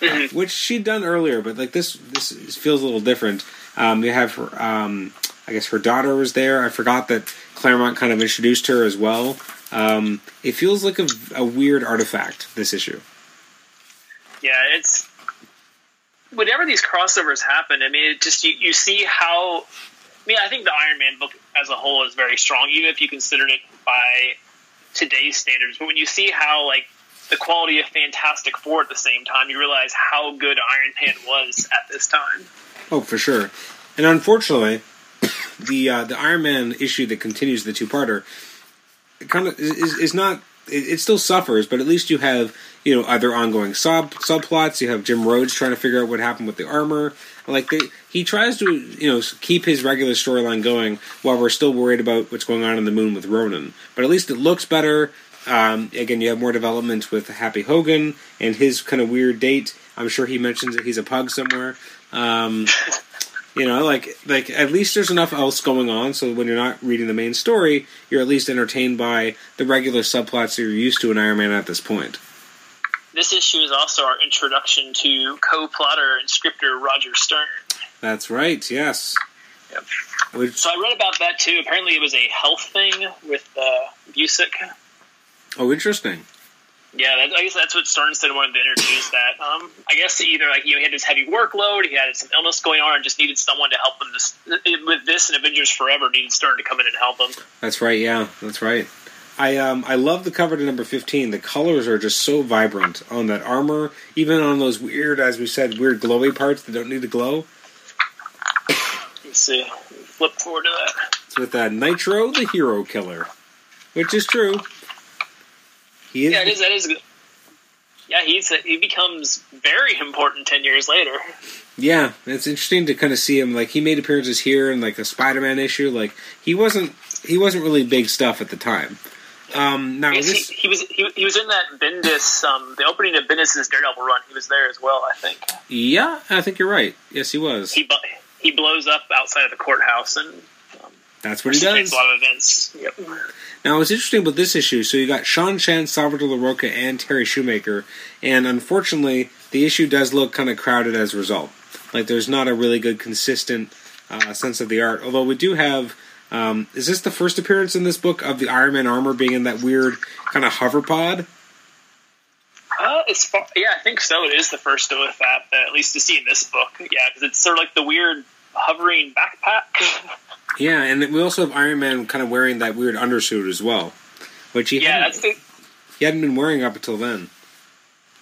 Speaker 2: Mhm.
Speaker 1: which she'd done earlier but like this this feels a little different um, you have her um, i guess her daughter was there i forgot that claremont kind of introduced her as well um, it feels like a, a weird artifact this issue
Speaker 2: Yeah, it's whenever these crossovers happen. I mean, it just you, you see how. I mean, I think the Iron Man book as a whole is very strong, even if you considered it by today's standards. But when you see how like the quality of Fantastic Four at the same time, you realize how good Iron Man was at this time.
Speaker 1: oh for sure. And unfortunately (coughs) the uh, the iron man issue that continues the two-parter kind of is, is not it, it still suffers but at least you have you know other ongoing sub subplots you have jim rhodes trying to figure out what happened with the armor. Like they, he tries to you know keep his regular storyline going while we're still worried about what's going on in the moon with ronan. But at least it looks better um, again you have more development with happy hogan and his kind of weird date i'm sure he mentions that he's a pug somewhere um, (laughs) You know, like like at least there's enough else going on, so when you're not reading the main story, you're at least entertained by the regular subplots that you're used to in Iron Man at this point.
Speaker 2: This issue is also our introduction to co-plotter and scripter Roger Stern.
Speaker 1: That's right. Yes.
Speaker 2: Yep.
Speaker 1: Which,
Speaker 2: So I read about that too. Apparently, it was a health thing with uh, Busiek.
Speaker 1: Oh, interesting.
Speaker 2: Yeah, that, I guess that's what Stern said wanted to introduce that. Um, I guess either like you know he had this heavy workload, he had some illness going on, and just needed someone to help him. This, with this and Avengers Forever, needed Stern to come in and help him.
Speaker 1: That's right. Yeah, that's right. I um I love the cover to number fifteen. The colors are just so vibrant on that armor, even on those weird, as we said, weird glowy parts that don't need to glow.
Speaker 2: Let's see. Flip forward to that.
Speaker 1: It's with uh, Nitro, the hero killer, which is true. He is.
Speaker 2: Yeah, it is. That is. good. Yeah, he's he becomes very important ten years later.
Speaker 1: Yeah, it's interesting to kind of see him. Like he made appearances here in like a Spider-Man issue. Like he wasn't he wasn't really big stuff at the time. Um, now this,
Speaker 2: he, he was he, he was in that Bendis um, the opening of Bendis's Daredevil run. He was there as well. I think
Speaker 1: yeah, I think you're right. Yes, he was.
Speaker 2: he bu- he blows up outside of the courthouse and
Speaker 1: That's what he does.
Speaker 2: a lot of events. Yep.
Speaker 1: Now, what's interesting about this issue, so you got Sean Chen, Salvador Larroca, and Terry Shoemaker, and unfortunately, the issue does look kind of crowded as a result. Like, there's not a really good, consistent uh, sense of the art. Although we do have, um, is this the first appearance in this book of the Iron Man armor being in that weird kind of hover pod?
Speaker 2: Uh, as far, yeah, I think so. It is the first of that, at least to see in this book. Yeah, because it's sort of like the weird hovering backpack. (laughs)
Speaker 1: Yeah, and we also have Iron Man kind of wearing that weird undersuit as well, which he,
Speaker 2: yeah,
Speaker 1: hadn't,
Speaker 2: the
Speaker 1: he hadn't been wearing up until then.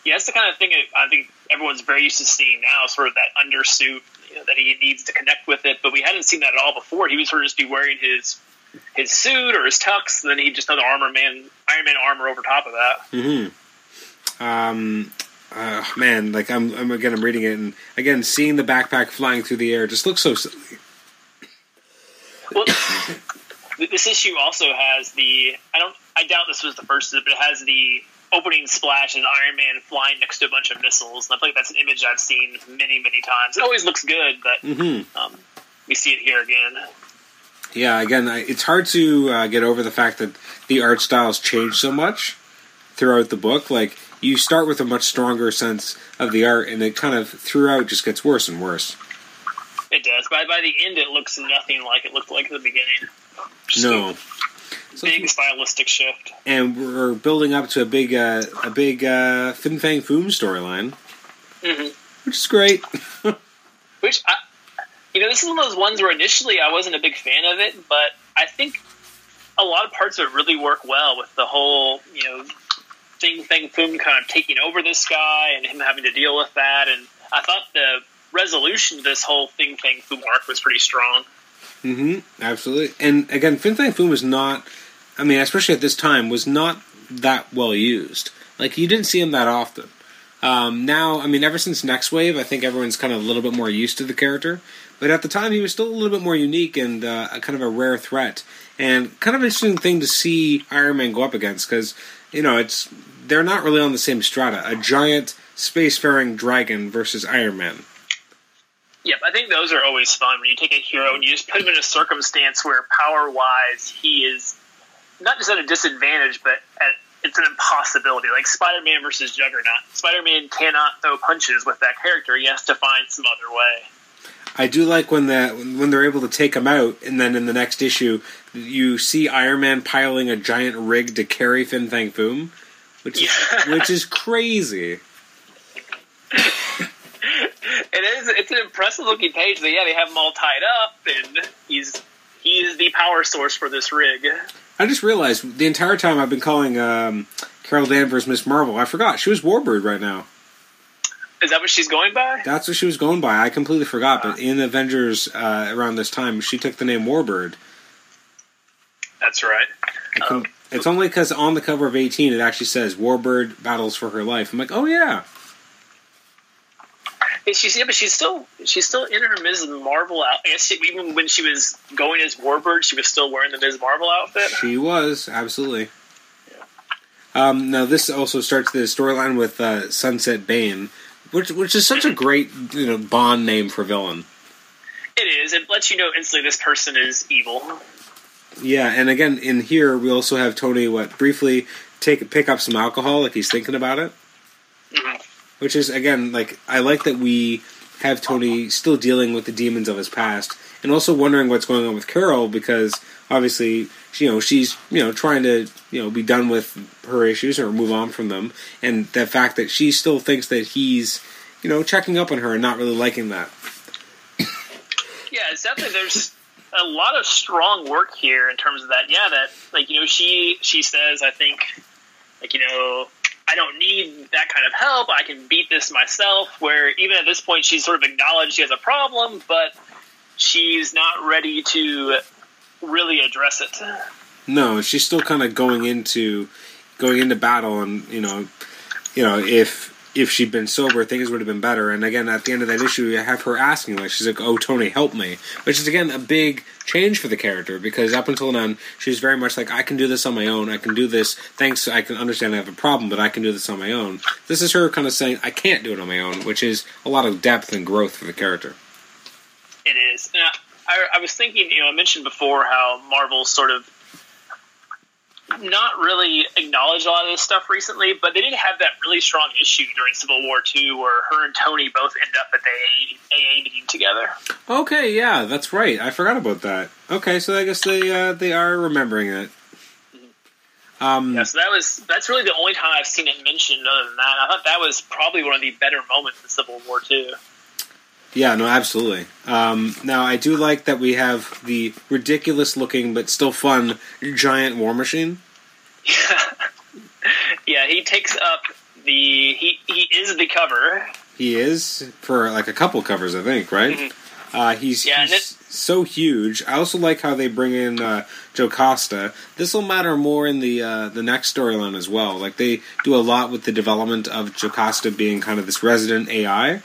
Speaker 2: yeah, that's the kind of thing I think everyone's very used to seeing now. Sort of that undersuit you know, that he needs to connect with it, but we hadn't seen that at all before. He would sort of just be wearing his his suit or his tux, and then he'd just have the armor man, Iron Man armor over top of that.
Speaker 1: hmm Um, uh, man, like I'm, I'm again, I'm reading it, and again, seeing the backpack flying through the air just looks so silly.
Speaker 2: Well, (coughs) this issue also has the I don't I doubt this was the first, but it has the opening splash as Iron Man flying next to a bunch of missiles, and I feel like that's an image I've seen many many times. It always looks good, but
Speaker 1: hmm
Speaker 2: um, we see it here again.
Speaker 1: Yeah, again, I, it's hard to uh, get over the fact that the art styles change so much throughout the book. Like you start with a much stronger sense of the art, and it kind of throughout just gets worse and worse.
Speaker 2: It does. By by the end, it looks nothing like it looked like at the beginning. Just
Speaker 1: No. So-
Speaker 2: big stylistic shift.
Speaker 1: and we're building up to a big, uh, a big uh, Fin Fang Foom storyline,
Speaker 2: hmm
Speaker 1: which is great. (laughs)
Speaker 2: Which I, you know, this is one of those ones where initially I wasn't a big fan of it, but I think a lot of parts of it really work well with the whole, you know, Fin Fang Foom kind of taking over this guy and him having to deal with that. And I thought the resolution to this whole Fin Fang Foom arc was pretty strong.
Speaker 1: Mm-hmm. absolutely. And again, Fin Fang Foom was not. I mean, especially at this time, was not that well used. Like you didn't see him that often. Um, now, I mean, ever since Nextwave, I think everyone's kind of a little bit more used to the character. But at the time, he was still a little bit more unique and uh, a kind of a rare threat, and kind of an interesting thing to see Iron Man go up against because you know it's they're not really on the same strata. A giant spacefaring dragon versus Iron Man.
Speaker 2: Yep, I think those are always fun when you take a hero and you just put him in a circumstance where power wise he is not just at a disadvantage, but at, it's an impossibility. Like Spider Man versus Juggernaut. Spider Man cannot throw punches with that character. He has to find some other way.
Speaker 1: I do like when the when they're able to take him out, and then in the next issue, you see Iron Man piling a giant rig to carry Fin Fang Foom, which is
Speaker 2: Yeah. (laughs)
Speaker 1: which is crazy.
Speaker 2: It is. It's an impressive looking page. But yeah, they have him all tied up, and he's he is the power source for this rig.
Speaker 1: I just realized the entire time I've been calling um, Carol Danvers Miss Marvel, I forgot she was Warbird right now.
Speaker 2: Is that what she's going by?
Speaker 1: That's what she was going by. I completely forgot. But in Avengers uh, around this time, she took the name Warbird.
Speaker 2: That's right.
Speaker 1: I it's only because on the cover of 18 it actually says Warbird battles for her life. I'm like, oh yeah,
Speaker 2: Yeah, she's yeah, but she's still she's still in her Ms. Marvel outfit. She, even when she was going as Warbird, she was still wearing the Ms. Marvel outfit.
Speaker 1: She was absolutely. Um, now this also starts the storyline with uh, Sunset Bane, which which is such a great you know Bond name for villain.
Speaker 2: It is. It lets you know instantly this person is evil.
Speaker 1: Yeah, and again in here we also have Tony what briefly take pick up some alcohol like he's thinking about it.
Speaker 2: Mhm.
Speaker 1: Which is again like I like that we have Tony still dealing with the demons of his past and also wondering what's going on with Carol because obviously you know she's you know trying to you know be done with her issues or move on from them and the fact that she still thinks that he's you know checking up on her and not really liking that.
Speaker 2: Yeah, it's definitely there's a lot of strong work here in terms of that. Yeah, that like you know she she says I think like you know I don't need that kind of help. I can beat this myself. Where even at this point she's sort of acknowledged she has a problem, but she's not ready to really address it.
Speaker 1: No, she's still kind of going into going into battle, and you know, you know, if if she'd been sober, things would have been better. And again, at the end of that issue, you have her asking, like, she's like, "Oh, Tony, help me," which is again a big change for the character because up until then, she's very much like, "I can do this on my own. I can do this. Thanks, I can understand I have a problem, but I can do this on my own." This is her kind of saying, "I can't do it on my own," which is a lot of depth and growth for the character.
Speaker 2: It is. And I, I, I was thinking, you know, I mentioned before how Marvel sort of not really acknowledged a lot of this stuff recently, but they didn't have that really strong issue during Civil War II where her and Tony both end up at the AA, AA meeting together.
Speaker 1: Okay, yeah, that's right. I forgot about that. Okay, so I guess they uh, they are remembering it. Um,
Speaker 2: Yeah, so that was that's really the only time I've seen it mentioned. Other than that, I thought that was probably one of the better moments in Civil War II.
Speaker 1: Yeah, no, absolutely. Um, now, I do like that we have the ridiculous looking but still fun giant war machine.
Speaker 2: yeah, (laughs) yeah, he takes up the he he is the cover.
Speaker 1: He is for like a couple covers, I think, right? Uh, he's,
Speaker 2: Mm-hmm. Yeah,
Speaker 1: he's so huge. I also like how they bring in uh, Jocasta. This will matter more in the uh, the next storyline as well. Like they do a lot with the development of Jocasta being kind of this resident AI. Um,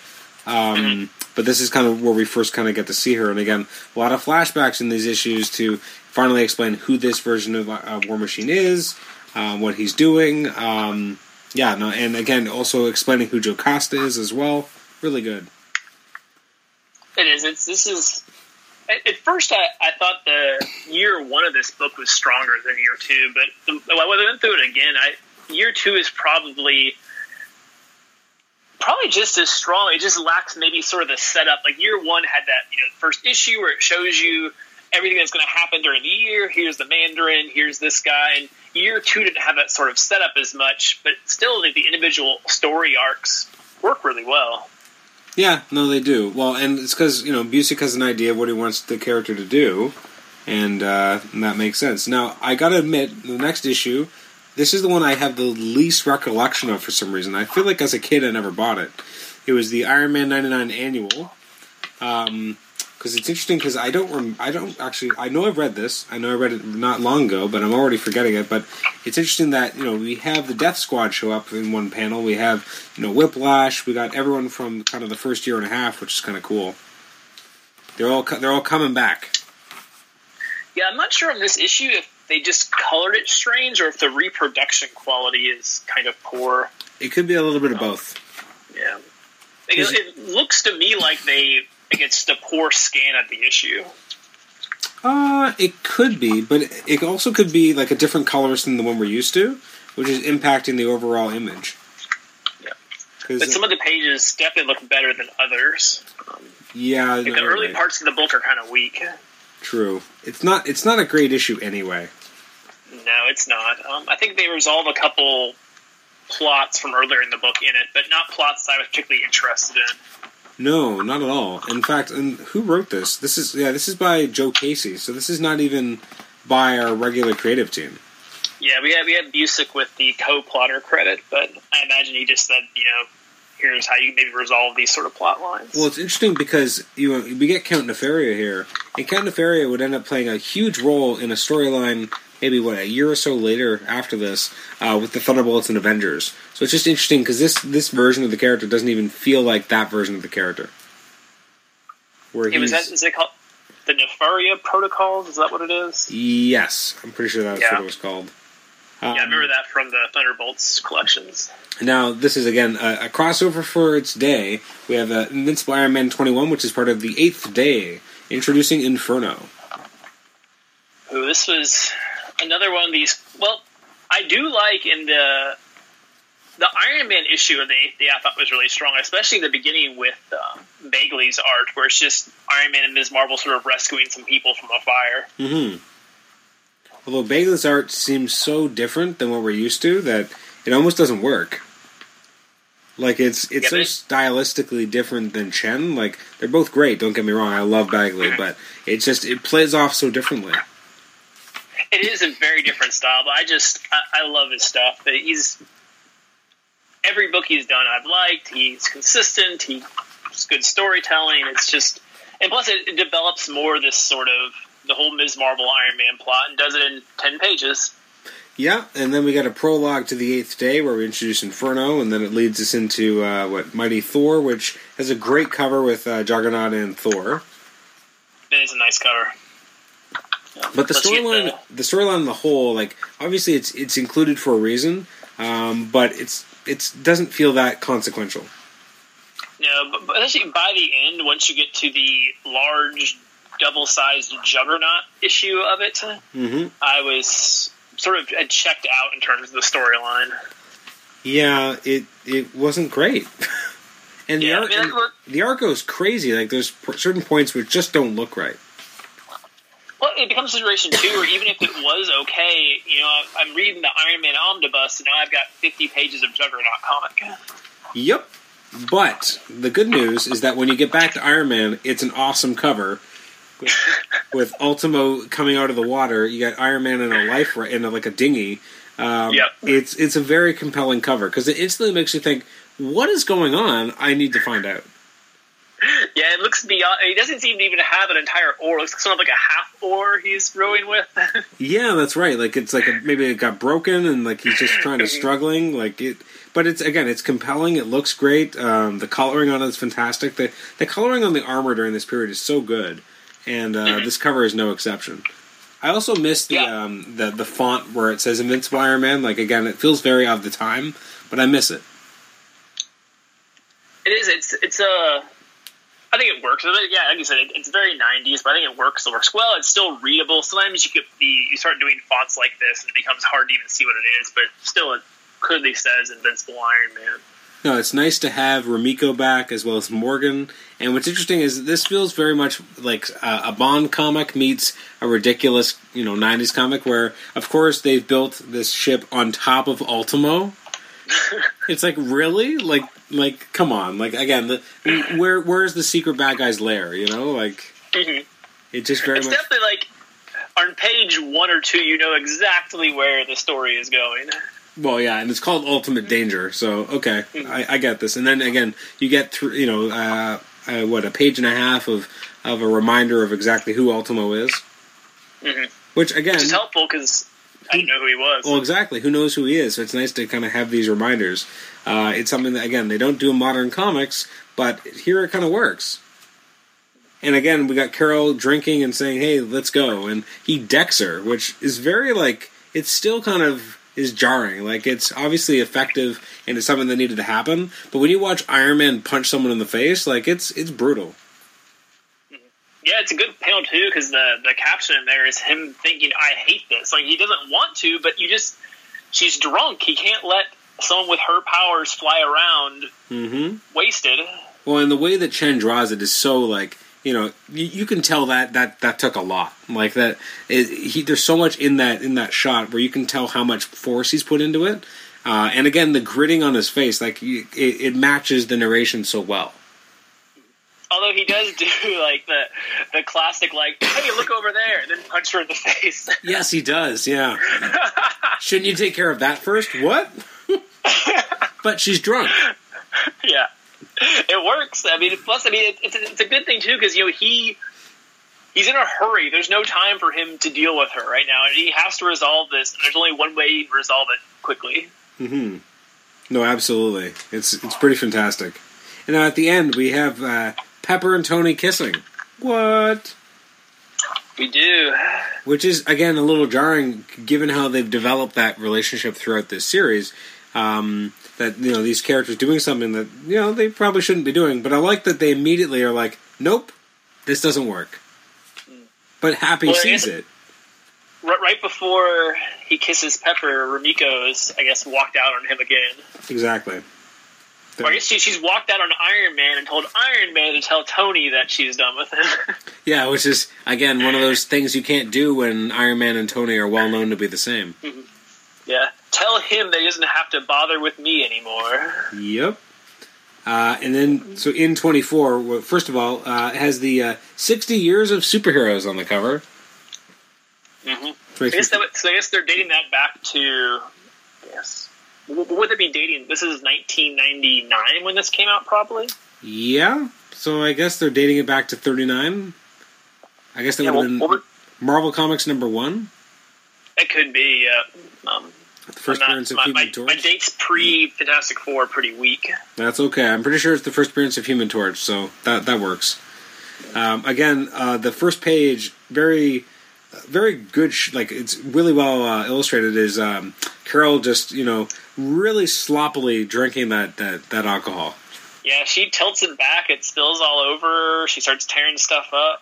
Speaker 2: Mm-hmm.
Speaker 1: But this is kind of where we first kind of get to see her. And again, a lot of flashbacks in these issues to finally explain who this version of uh, War Machine is, um, what he's doing. Um, yeah, no, and again, also explaining who Jocasta is as well. Really good.
Speaker 2: It is. It's this is. At, first, I, I thought the year one of this book was stronger than year two, but the, I went through it again, I year two is probably probably just as strong. It just lacks maybe sort of the setup. Like year one had that you know first issue where it shows you everything that's going to happen during the year. Here's the Mandarin. Here's this guy. And year two didn't have that sort of setup as much, but still the, the individual story arcs work really well.
Speaker 1: Yeah, no, they do. Well, and it's because you know Busiek has an idea of what he wants the character to do, and, uh, and that makes sense. Now, I gotta admit, the next issue, this is the one I have the least recollection of for some reason. I feel like as a kid I never bought it. It was the Iron Man '99 annual. Um, because it's interesting because I don't rem- I don't actually I know I've read this I know I read it not long ago but I'm already forgetting it but it's interesting that you know we have the Death Squad show up in one panel we have you know Whiplash we got everyone from kind of the first year and a half which is kind of cool they're all co- they're all coming back
Speaker 2: Yeah, I'm not sure on this issue if they just colored it strange or if the reproduction quality is kind of poor.
Speaker 1: it could be a little bit of both
Speaker 2: Yeah, it, it looks to me like they like it's the poor scan of the issue.
Speaker 1: uh it could be but it also could be like a different colorist than the one we're used to which is impacting the overall image
Speaker 2: Yeah. But some of the pages definitely look better than others. Um,
Speaker 1: yeah
Speaker 2: like
Speaker 1: no,
Speaker 2: the early
Speaker 1: right.
Speaker 2: parts of the book are kind of weak.
Speaker 1: true it's not it's not a great issue anyway
Speaker 2: No, it's not. Um, I think they resolve a couple plots from earlier in the book in it, but not plots I was particularly interested in.
Speaker 1: No, not at all. In fact, and who wrote this? This is yeah, this is by Joe Casey. So this is not even by our regular creative team.
Speaker 2: Yeah, we had we had Busiek with the co-plotter credit, but I imagine he just said, you know, here's how you maybe resolve these sort of plot lines.
Speaker 1: Well, it's interesting because you know, we get Count Nefaria here, and Count Nefaria would end up playing a huge role in a storyline. Maybe what a year or so later after this, uh, with the Thunderbolts and Avengers. So it's just interesting because this this version of the character doesn't even feel like that version of the character. Where
Speaker 2: it was that is it called the Nefaria Protocols? Is that what it is?
Speaker 1: yes, I'm pretty sure that's
Speaker 2: Yeah.
Speaker 1: what it was called. Um,
Speaker 2: yeah, I remember that from the Thunderbolts collections.
Speaker 1: Now, this is again a, a crossover for its day. We have uh, Invincible Iron Man 21, which is part of the Eighth Day introducing Inferno.
Speaker 2: Ooh, this was another one of these. Well, I do like in the the Iron Man issue of the Eighth Day. I thought was really strong, especially in the beginning with uh, Bagley's art, where it's just Iron Man and Ms. Marvel sort of rescuing some people from a fire.
Speaker 1: Mm-hmm. Although Bagley's art seems so different than what we're used to that it almost doesn't work. Like it's it's so stylistically different than Chen. Like they're both great. Don't get me wrong. I love Bagley, mm-hmm. but it just it plays off so differently. (laughs)
Speaker 2: It is a very different style, but I just I, I love his stuff. He's every book he's done I've liked. He's consistent. He's good storytelling. It's just and plus it, it develops more this sort of the whole Ms. Marvel Iron Man plot and does it in ten pages.
Speaker 1: Yeah, and then we got a prologue to the Eighth Day where we introduce Inferno, and then it leads us into uh, what Mighty Thor, which has a great cover with uh, Juggernaut and Thor.
Speaker 2: It is a nice cover.
Speaker 1: But the storyline, the, storyline in the whole, like obviously it's it's included for a reason, um, but it's it doesn't feel that consequential.
Speaker 2: No, but, but actually by the end, once you get to the large double-sized Juggernaut issue of it,
Speaker 1: mm-hmm.
Speaker 2: I was sort of checked out in terms of the storyline.
Speaker 1: Yeah, it it wasn't great. (laughs) and yeah, the, I mean, the arc goes crazy. Like there's certain points which just don't look right.
Speaker 2: Well, it becomes a situation too, where even if it was okay, you know, I'm reading the Iron Man omnibus, and now I've got 50 pages of Juggernaut comic.
Speaker 1: Yep. But the good news is that when you get back to Iron Man, it's an awesome cover with, (laughs) with Ultimo coming out of the water. You got Iron Man in a life in a, like a dinghy. Um,
Speaker 2: yep.
Speaker 1: It's it's a very compelling cover because it instantly makes you think, what is going on? I need to find out.
Speaker 2: Yeah, it looks beyond. He doesn't seem to even have an entire oar. It looks sort of like a half oar he's rowing with. (laughs)
Speaker 1: yeah, that's right. Like it's like a, maybe it got broken and like he's just trying to (laughs) struggling. Like it, but it's again, it's compelling. It looks great. Um, the coloring on it is fantastic. The the coloring on the armor during this period is so good and uh, mm-hmm. this cover is no exception. I also miss the yeah. um, the the font where it says Invincible Iron Man. Like again, it feels very of the time, but I miss it.
Speaker 2: It is. It's it's a. Uh, I think it works. Yeah, like you said, it, it's very '90s, but I think it works. It works well. It's still readable. Sometimes you get the you start doing fonts like this, and it becomes hard to even see what it is. But still, it clearly says Invincible Iron Man.
Speaker 1: No, it's nice to have Rumiko back as well as Morgan. And what's interesting is this feels very much like a Bond comic meets a ridiculous, you know, '90s comic where, of course, they've built this ship on top of Ultimo. It's like really, like, like, come on, like again, the, where where's the secret bad guy's lair? You know, like
Speaker 2: mm-hmm.
Speaker 1: it just very
Speaker 2: it's
Speaker 1: much.
Speaker 2: definitely like on page one or two, you know exactly where the story is going.
Speaker 1: Well, yeah, and it's called Ultimate Danger. So okay, mm-hmm. I, I, get this. And then again, you get through, you know, uh, uh, what a page and a half of of a reminder of exactly who Ultimo is.
Speaker 2: Mm-hmm.
Speaker 1: Which again,
Speaker 2: is helpful because I didn't know who he was.
Speaker 1: Well, exactly. Who knows who he is? So it's nice to kind of have these reminders. Uh, it's something that again they don't do in modern comics, but here it kind of works. And again, we got Carol drinking and saying, "Hey, let's go," and he decks her, which is very like it's still kind of is jarring. Like it's obviously effective and it's something that needed to happen, but when you watch Iron Man punch someone in the face, like it's it's brutal.
Speaker 2: Yeah, it's a good panel too because the the caption in there is him thinking, "I hate this." Like he doesn't want to, but you just she's drunk. He can't let someone with her powers fly around
Speaker 1: mm-hmm.
Speaker 2: wasted.
Speaker 1: Well, and the way that Chen draws it is so like you know you, you, can tell that that that took a lot like that it, he, there's so much in that in that shot where you can tell how much force he's put into it uh, and again the gritting on his face like it, it, matches the narration so well
Speaker 2: although he does do (laughs) like the the classic like hey look over there and then punch her in the (laughs) face
Speaker 1: yes he does yeah (laughs) shouldn't you take care of that first what but she's drunk
Speaker 2: yeah it works. I mean, plus, I mean, it's, it's a good thing too because you know he he's in a hurry. There's no time for him to deal with her right now, and he has to resolve this. And there's only one way to resolve it quickly.
Speaker 1: Hmm. No, absolutely. It's it's pretty fantastic. And now at the end, we have uh, Pepper and Tony kissing. What?
Speaker 2: We do.
Speaker 1: Which is again a little jarring, given how they've developed that relationship throughout this series. Um, that you know these characters doing something that you know they probably shouldn't be doing. But I like that they immediately are like, nope, this doesn't work. but Happy
Speaker 2: Well,
Speaker 1: sees it.
Speaker 2: right, right before he kisses Pepper, Rumiko's I guess walked out on him again.
Speaker 1: Exactly.
Speaker 2: Or I guess she, she's walked out on Iron Man and told Iron Man to tell Tony that she's done with him. (laughs)
Speaker 1: Yeah, which is again one of those things you can't do when Iron Man and Tony are well known to be the same.
Speaker 2: yeah, tell him that he doesn't have to bother with me anymore.
Speaker 1: Yep. Uh, and then, so in 24, well, first of all, uh, it has the uh, 60 years of superheroes on the cover.
Speaker 2: Mm-hmm. I guess, that, so I guess they're dating that back to, yes. Would they be dating? This is 1999 when this came out, probably.
Speaker 1: Yeah, so I guess they're dating it back to 39. I guess that
Speaker 2: Yeah,
Speaker 1: would
Speaker 2: well,
Speaker 1: have been
Speaker 2: what
Speaker 1: Marvel Comics number one,
Speaker 2: It could be. Uh, um,
Speaker 1: the first
Speaker 2: not-
Speaker 1: appearance of
Speaker 2: my,
Speaker 1: Human Torch.
Speaker 2: my dates pre Fantastic Four are pretty weak.
Speaker 1: That's okay. I'm pretty sure it's the first appearance of Human Torch, so that that works. Um, again, uh, the first page, very, very good. Sh- like it's really well uh, illustrated. Is um, Carol just you know really sloppily drinking that that, that alcohol?
Speaker 2: Yeah, she tilts it back. It spills all over. She starts tearing stuff up.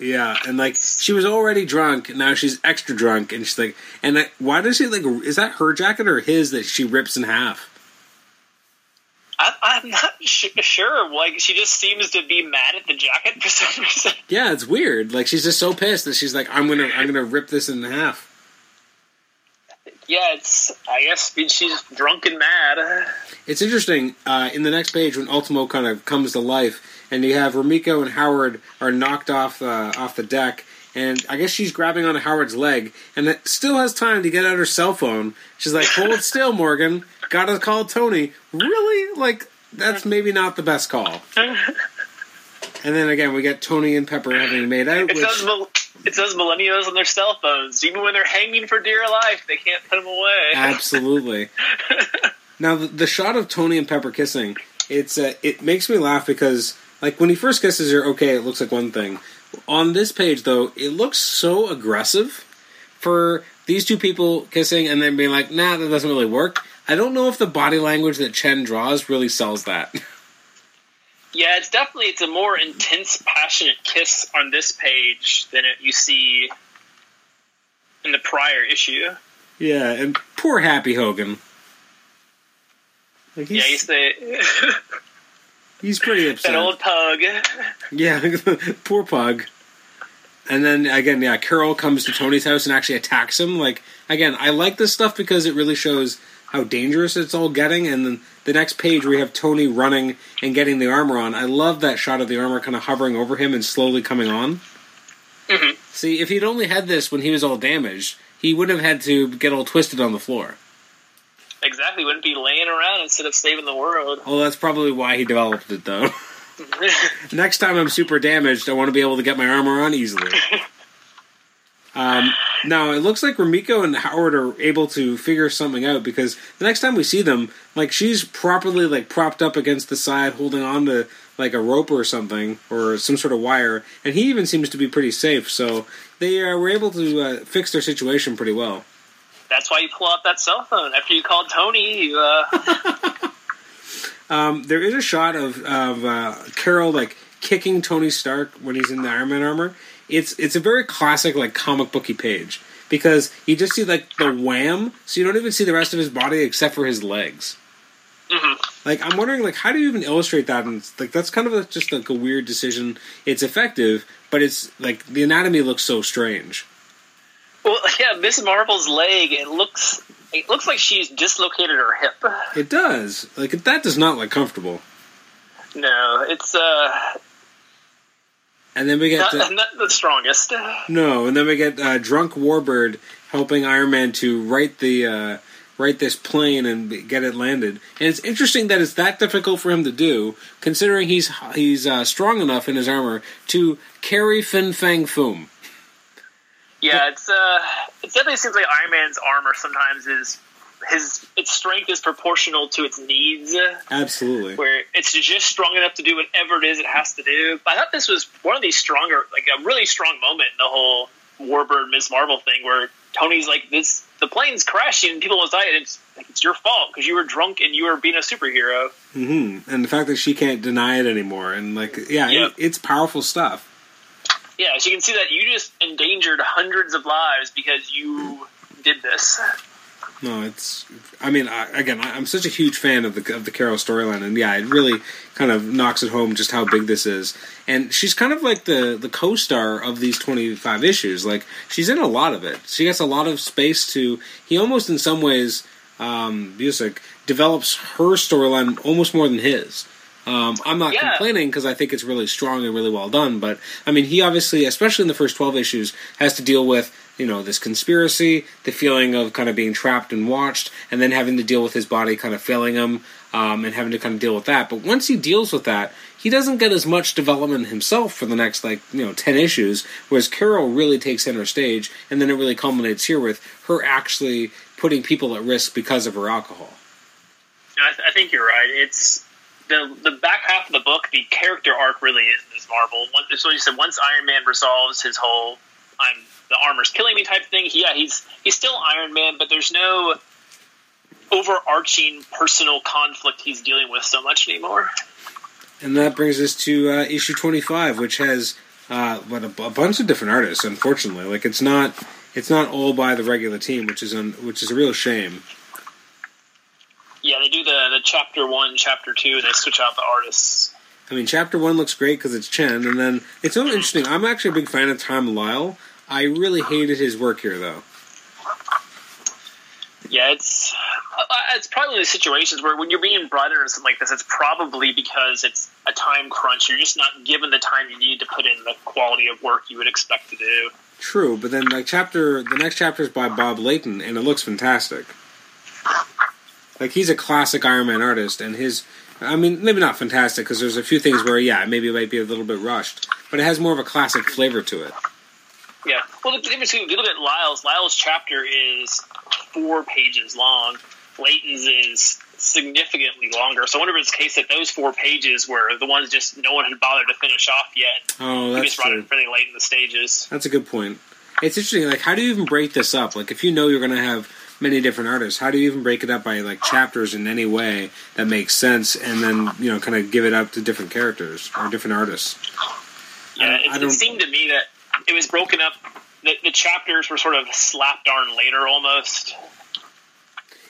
Speaker 1: Yeah, and like she was already drunk, now she's extra drunk, and she's like, and I, why does she like? Is that her jacket or his that she rips in half?
Speaker 2: I, I'm not sh- sure. Like, she just seems to be mad at the jacket for some reason.
Speaker 1: Yeah, it's weird. Like she's just so pissed that she's like, I'm gonna I'm gonna rip this in half.
Speaker 2: Yeah, it's. I guess she's drunk and mad.
Speaker 1: It's interesting uh, in the next page when Ultimo kind of comes to life, and you have Rumiko and Howard are knocked off uh, off the deck, and I guess she's grabbing onto Howard's leg, and it still has time to get out her cell phone. She's like, "Hold it (laughs) still, Morgan. Gotta call Tony." Really? Like that's maybe not the best call. (laughs) And then again, we get Tony and Pepper having made out.
Speaker 2: It
Speaker 1: Which,
Speaker 2: it says millennials on their cell phones. Even when they're hanging for dear life, they can't put them away.
Speaker 1: Absolutely. (laughs) now the, the shot of Tony and Pepper kissing, it's uh, it makes me laugh because like when he first kisses her, okay, it looks like one thing. On this page though, it looks so aggressive for these two people kissing and then being like, nah, that doesn't really work. I don't know if the body language that Chen draws really sells that. (laughs)
Speaker 2: Yeah, it's definitely it's a more intense, passionate kiss on this page than it, you see in the prior issue.
Speaker 1: yeah, and poor Happy Hogan. Like
Speaker 2: Yeah,
Speaker 1: he's,
Speaker 2: he's the (laughs)
Speaker 1: he's pretty upset. (laughs)
Speaker 2: that old pug.
Speaker 1: Yeah, (laughs) poor pug. And then again, yeah, Carol comes to Tony's house and actually attacks him. Like again, I like this stuff because it really shows how dangerous it's all getting. And then the next page we have Tony running and getting the armor on. I love that shot of the armor kind of hovering over him and slowly coming on.
Speaker 2: Mhm.
Speaker 1: See, if he'd only had this when he was all damaged, he wouldn't have had to get all twisted on the floor.
Speaker 2: Exactly, wouldn't be laying around instead of saving the world.
Speaker 1: Well, that's probably why he developed it, though. (laughs) Next time I'm super damaged, I want to be able to get my armor on easily. (laughs) Um, now it looks like Rumiko and Howard are able to figure something out because the next time we see them, like she's properly like propped up against the side, holding on to like a rope or something or some sort of wire, and he even seems to be pretty safe. So they uh, were able to uh, fix their situation pretty well.
Speaker 2: That's why you pull out that cell phone after you called Tony. You, uh, (laughs)
Speaker 1: Um, there is a shot of of uh, Carol like kicking Tony Stark when he's in the Iron Man armor. It's it's a very classic like comic booky page because you just see like the wham, so you don't even see the rest of his body except for his legs.
Speaker 2: mhm.
Speaker 1: Like I'm wondering like how do you even illustrate that? And like that's kind of a, just like a weird decision. It's effective, but it's like the anatomy looks so strange.
Speaker 2: Well, (laughs) yeah, Miss Marvel's leg. It looks. It looks like she's dislocated her hip.
Speaker 1: It does like that does not look comfortable.
Speaker 2: No, it's uh
Speaker 1: And then we get
Speaker 2: not, not the strongest.
Speaker 1: No, and then we get uh, drunk Warbird helping Iron Man to write the uh, write this plane and get it landed. And it's interesting that it's that difficult for him to do, considering he's he's uh, strong enough in his armor to carry Fin Fang Foom.
Speaker 2: Yeah, it's uh, it definitely seems like Iron Man's armor sometimes is his its strength is proportional to its needs,
Speaker 1: Absolutely.
Speaker 2: where it's just strong enough to do whatever it is it has to do. But I thought this was one of these stronger, like a really strong moment in the whole Warbird Miss Marvel thing, where Tony's like, "This the plane's crashing, and people almost died, and it's like it's your fault because you were drunk and you were being a superhero."
Speaker 1: hmm And the fact that she can't deny it anymore, and like, yeah,
Speaker 2: Yep.
Speaker 1: it, it's powerful stuff.
Speaker 2: Yeah, so you can see that you just endangered hundreds of lives because you did this.
Speaker 1: No, it's. I mean, I, again, I, am such a huge fan of the of the Carol storyline, and yeah, it really kind of knocks it home just how big this is. And she's kind of like the the co-star of these 25 issues. Like she's in a lot of it. She gets a lot of space to. He almost, in some ways, um, Busiek develops her storyline almost more than his. Um, I'm not yeah. complaining because I think it's really strong and really well done. But I mean, he obviously, especially in the first 12 issues, has to deal with you know this conspiracy, the feeling of kind of being trapped and watched, and then having to deal with his body kind of failing him, um, and having to kind of deal with that. But once he deals with that, he doesn't get as much development himself for the next like you know ten issues. Whereas Carol really takes center stage, and then it really culminates here with her actually putting people at risk because of her alcohol.
Speaker 2: I, th- I think you're right. It's the the back half of the book. The character arc really is this Marvel. so you said once Iron Man resolves his whole "I'm the armor's killing me" type thing. Yeah, he's he's still Iron Man, but there's no overarching personal conflict he's dealing with so much anymore.
Speaker 1: And that brings us to uh, issue 25, which has uh, a, bunch of different artists. Unfortunately, like it's not it's not all by the regular team, which is un, which is a real shame.
Speaker 2: Yeah, they do the the chapter one, chapter two, and they switch out the artists.
Speaker 1: I mean, chapter one looks great because it's Chen, and then it's so interesting. I'm actually a big fan of Tom Lyle. I really hated his work here, though.
Speaker 2: Yeah, it's uh, it's probably one the situations where when you're being brought into something like this, it's probably because it's a time crunch. You're just not given the time you need to put in the quality of work you would expect to do.
Speaker 1: True, but then like chapter, the next chapter is by Bob Layton, and it looks fantastic. Like he's a classic Iron Man artist, and his, I mean, maybe not fantastic because there's a few things where yeah, maybe it might be a little bit rushed, but it has more of a classic flavor to it.
Speaker 2: Yeah, well, the difference between if you look at Lyle's, Lyle's chapter is four pages long. Layton's is significantly longer. So I wonder if it's the case that those four pages were the ones just no one had bothered to finish off yet.
Speaker 1: Oh, that's
Speaker 2: just brought it really late in the stages.
Speaker 1: That's a good point. It's interesting. Like, how do you even break this up? Like, if you know you're going to have many different artists. How do you even break it up by like chapters in any way that makes sense, and then you know kind of give it up to different characters or different artists?
Speaker 2: Yeah, it, it seemed to me that it was broken up. The, the chapters were sort of slapped on later, almost.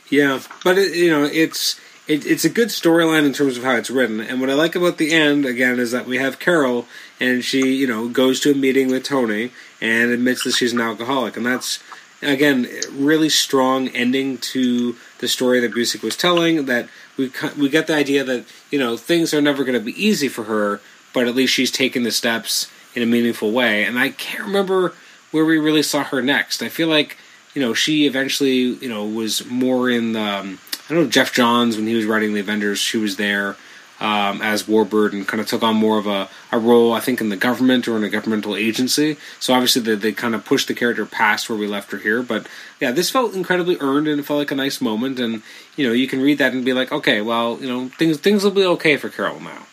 Speaker 1: Yeah, but it, you know it's it, it's a good storyline in terms of how it's written. And what I like about the end again is that we have Carol, and she you know goes to a meeting with Tony and admits that she's an alcoholic, and that's again, really strong ending to the story that Busiek was telling. That we we get the idea that you know things are never going to be easy for her, but at least she's taken the steps in a meaningful way. And I can't remember where we really saw her next. I feel like you know she eventually you know was more in the, um, I don't know Geoff Johns when he was writing the Avengers. She was there um, as Warbird and kind of took on more of a, a role, I think, in the government or in a governmental agency. So obviously they, they kind of pushed the character past where we left her here. But yeah, this felt incredibly earned and it felt like a nice moment. And you know, you can read that and be like, okay, well, you know, things things will be okay for Carol now,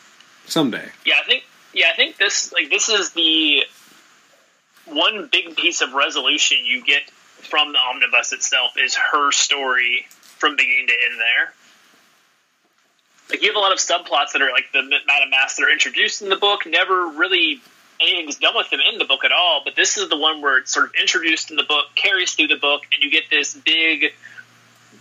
Speaker 1: someday.
Speaker 2: Yeah, I think yeah, I think this like this is the one big piece of resolution you get from the omnibus itself is her story from beginning to end there like you have a lot of subplots that are like the Madame Masque that are introduced in the book, never really anything's done with them in the book at all. But this is the one where it's sort of introduced in the book, carries through the book, and you get this big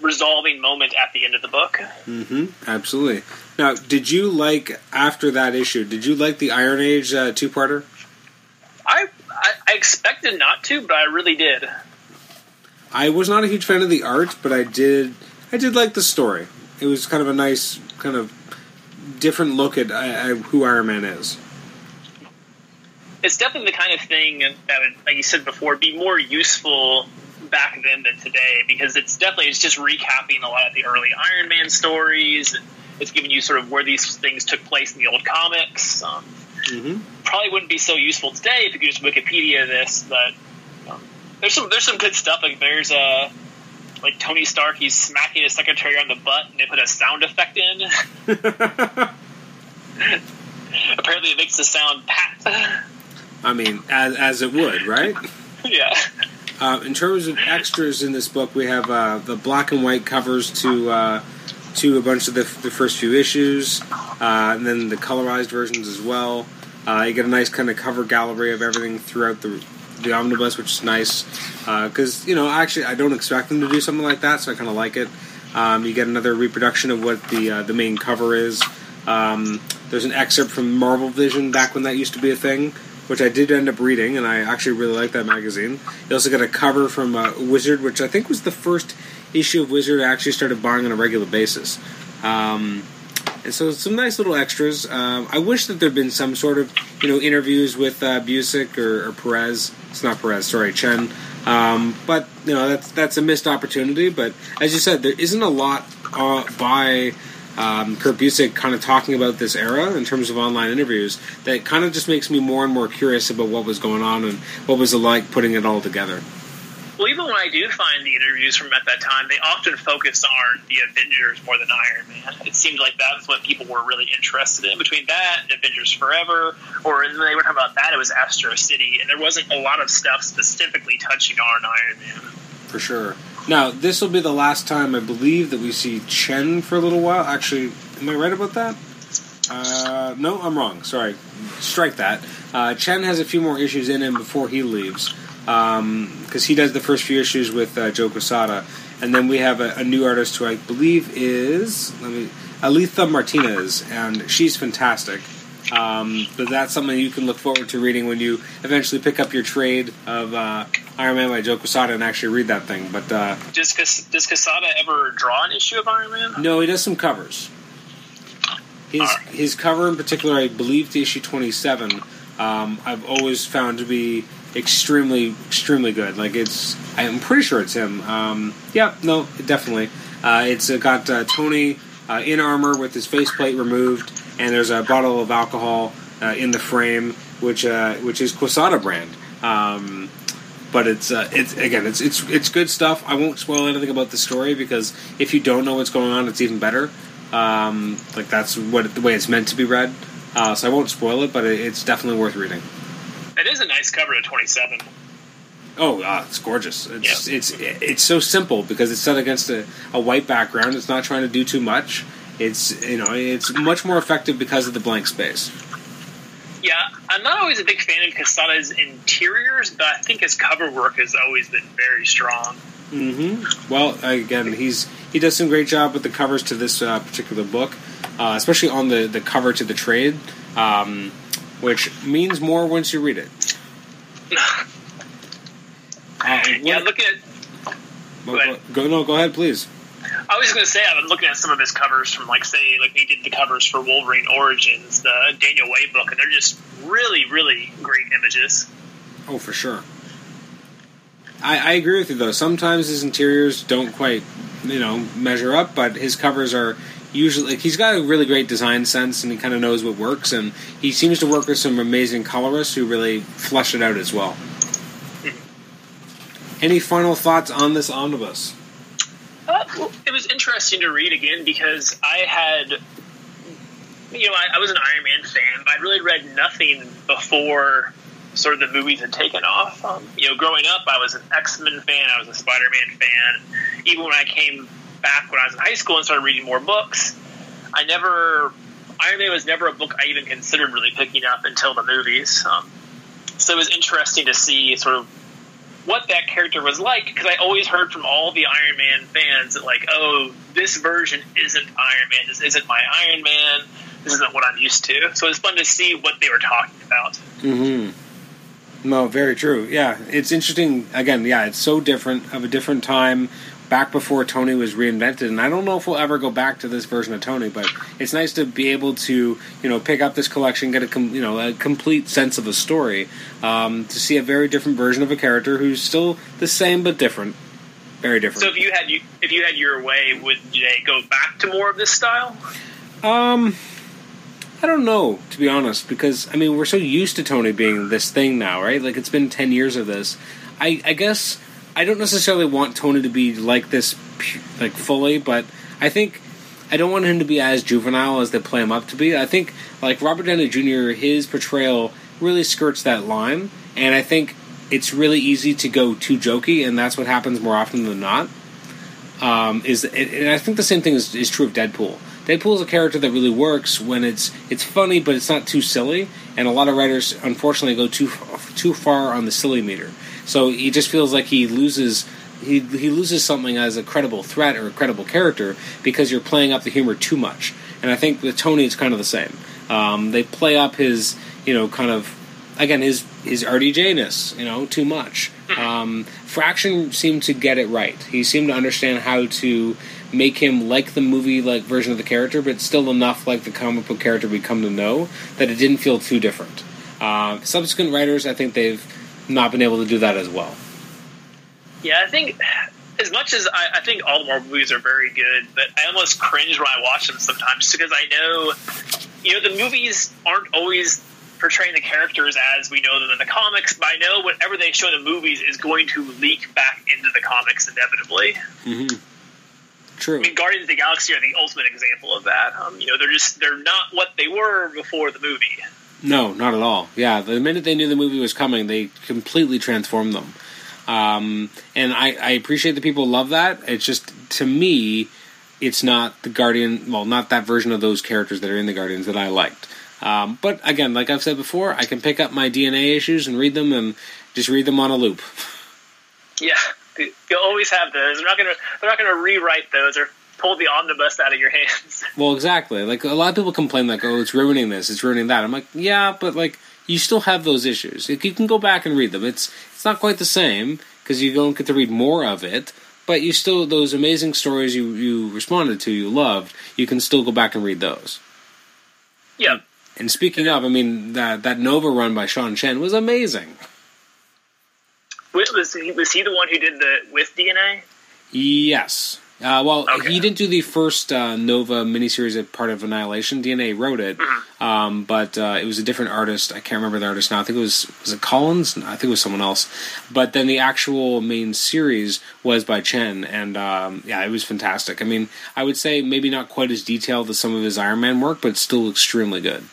Speaker 2: resolving moment at the end of the book.
Speaker 1: Mm-hmm. Absolutely. Now, did you like after that issue? Did you like the Iron Age uh, two-parter?
Speaker 2: I, I I expected not to, but I really did.
Speaker 1: I was not a huge fan of the art, but I did I did like the story. It was kind of a nice kind of different look at uh, who Iron Man is.
Speaker 2: It's definitely the kind of thing that would, like you said before, be more useful back then than today because it's definitely it's just recapping a lot of the early Iron Man stories. It's giving you sort of where these things took place in the old comics. Um, mm-hmm. Probably wouldn't be so useful today if you could just Wikipedia this, but um, there's some there's some good stuff. Like there's a like Tony Stark, he's smacking his secretary on the butt, and they put a sound effect in. (laughs) Apparently, it makes the sound pat.
Speaker 1: I mean, as as it would, right? (laughs)
Speaker 2: yeah.
Speaker 1: Uh, in terms of extras in this book, we have uh, the black and white covers to uh, to a bunch of the, the first few issues, uh, and then the colorized versions as well. Uh, you get a nice kind of cover gallery of everything throughout the the omnibus, which is nice because you know actually I don't expect them to do something like that, so I kind of like it. Um, you get another reproduction of what the uh, the main cover is. Um, there's an excerpt from Marvel Vision back when that used to be a thing, which I did end up reading, and I actually really like that magazine. You also get a cover from uh, Wizard, which I think was the first issue of Wizard I actually started buying on a regular basis. Um, and so some nice little extras. Um, I wish that there'd been some sort of you know interviews with uh, Busiek or, or Perez. It's not Perez, sorry, Chen. Um, but you know that's that's a missed opportunity. But as you said, there isn't a lot uh, by um, Kurt Busiek kind of talking about this era in terms of online interviews that kind of just makes me more and more curious about what was going on and what was it like putting it all together.
Speaker 2: Well, even when I do find the interviews from at that time, they often focus on the Avengers more than Iron Man. It seemed like that's what people were really interested in. Between that and Avengers Forever, or when they were talking about that, it was Astro City, and there wasn't a lot of stuff specifically touching on Iron Man.
Speaker 1: For sure. Now, this will be the last time I believe that we see Chen for a little while. Actually, am I right about that? Uh, no, I'm wrong. Sorry. Strike that. Uh, Chen has a few more issues in him before he leaves because um, he does the first few issues with uh, Joe Quesada, and then we have a, a, new artist who I believe is let me Alitha Martinez, and she's fantastic. Um, but that's something you can look forward to reading when you eventually pick up your trade of uh, Iron Man by Joe Quesada and actually read that thing. But uh,
Speaker 2: does does Quesada ever draw an issue of Iron Man?
Speaker 1: No, he does some covers. His right. his cover in particular, I believe, to issue twenty seven. Um, I've always found to be extremely, extremely good. Like it's, I'm pretty sure it's him. Um, yeah, no, definitely. Uh, it's uh, got uh, Tony uh, in armor with his faceplate removed, and there's a bottle of alcohol uh, in the frame, which uh, which is Quesada brand. Um, but it's it's again, it's it's it's good stuff. I won't spoil anything about the story because if you don't know what's going on, it's even better. Um, like that's what the way it's meant to be read. so I won't spoil it, but it, it's definitely worth reading.
Speaker 2: It is a nice cover to 27.
Speaker 1: Oh, uh, it's gorgeous. It's, yeah. it's it's so simple because it's set against a, a white background. It's not trying to do too much. It's you know it's much more effective because of the blank space.
Speaker 2: Yeah, I'm not always a big fan of Quesada's interiors, but I think his cover work has always been very strong.
Speaker 1: Mm-hmm. Well, again, he's he does some great job with the covers to this uh, particular book, uh, especially on the the cover to the trade. Um, which means more once you read it. (laughs)
Speaker 2: uh, yeah, look at.
Speaker 1: Go, go, no, go ahead, please.
Speaker 2: I was going to say I've been looking at some of his covers from, like, say, like he did the covers for Wolverine Origins, the Daniel Way book, and they're just really, really great images.
Speaker 1: Oh, for sure. I, I agree with you though. Sometimes his interiors don't quite, you know, measure up, but his covers are usually like, he's got a really great design sense and he kind of knows what works and he seems to work with some amazing colorists who really flesh it out as well. Any final thoughts on this omnibus?
Speaker 2: Uh, well, it was interesting to read again because i had you know I, I was an iron man fan but i really read nothing before sort of the movies had taken off. Um, you know growing up i was an x-men fan i was a spider-man fan. Even when i came back when I was in high school and started reading more books. I never Iron Man was never a book I even considered really picking up until the movies. Um, so it was interesting to see sort of what that character was like because I always heard from all the Iron Man fans that like, oh, this version isn't Iron Man. This isn't my Iron Man. This isn't what I'm used to. So it's fun to see what they were talking about.
Speaker 1: Mm-hmm. No, very true. Yeah, it's interesting. Again, yeah, it's so different of a different time back before Tony was reinvented. And I don't know if we'll ever go back to this version of Tony, but it's nice to be able to you know pick up this collection, get a com- you know a complete sense of a story, um, to see a very different version of a character who's still the same but different. Very different.
Speaker 2: So if you had if you had your way, would they go back to more of this style?
Speaker 1: Um. I don't know, to be honest, because I mean we're so used to Tony being this thing now, right? Like it's been ten years of this. I, I guess I don't necessarily want Tony to be like this, like fully, but I think I don't want him to be as juvenile as they play him up to be. I think like Robert Downey Jr. His portrayal really skirts that line, and I think it's really easy to go too jokey, and that's what happens more often than not. Um, is and I think the same thing is, is true of Deadpool. Deadpool is a character that really works when it's it's funny, but it's not too silly. and a lot of writers unfortunately go too too far on the silly meter. So he just feels like he loses he he loses something as a credible threat or a credible character because you're playing up the humor too much. And I think with Tony, it's kind of the same. Um, they play up his you know kind of again his his RDJ-ness, you know, too much. Um, Fraction seemed to get it right. He seemed to understand how to make him like the movie like version of the character, but still enough like the comic book character we come to know that it didn't feel too different. Uh, subsequent writers, I think they've not been able to do that as well.
Speaker 2: Yeah, I think as much as I, I think all the Marvel movies are very good, but I almost cringe when I watch them sometimes because I know, you know, the movies aren't always portraying the characters as we know them in the comics, but I know whatever they show in the movies is going to leak back into the comics inevitably.
Speaker 1: Mm-hmm. True.
Speaker 2: I mean, Guardians of the Galaxy are the ultimate example of that. Um, you know, they're just they're not what they were before the movie.
Speaker 1: No, not at all. Yeah, the minute they knew the movie was coming, they completely transformed them. Um, and I, I appreciate that people love that. It's just to me, it's not the Guardian. Well, not that version of those characters that are in the Guardians that I liked. Um, but again, like I've said before, I can pick up my DNA issues and read them and just read them on a loop.
Speaker 2: Yeah, you'll always have those. They're not gonna they're not gonna rewrite those or pull the omnibus out of your hands. (laughs)
Speaker 1: Well, exactly. Like a lot of people complain, like, "Oh, it's ruining this, it's ruining that." I'm like, yeah, but like you still have those issues. You can go back and read them. It's it's not quite the same because you don't get to read more of it. But you still those amazing stories you you responded to, you loved. You can still go back and read those.
Speaker 2: Yeah.
Speaker 1: And speaking of, I mean that that Nova run by Sean Chen was amazing.
Speaker 2: Was he, was he the one who did the with DNA?
Speaker 1: Yes. Uh, well,
Speaker 2: Okay.
Speaker 1: he didn't do the first uh, Nova miniseries as part of Annihilation. DNA wrote it,
Speaker 2: Mm-hmm.
Speaker 1: um, but uh, it was a different artist. I can't remember the artist now. I think it was was it Collins? No, I think it was someone else. But then the actual main series was by Chen, and um, yeah, it was fantastic. I mean, I would say maybe not quite as detailed as some of his Iron Man work, but still extremely good.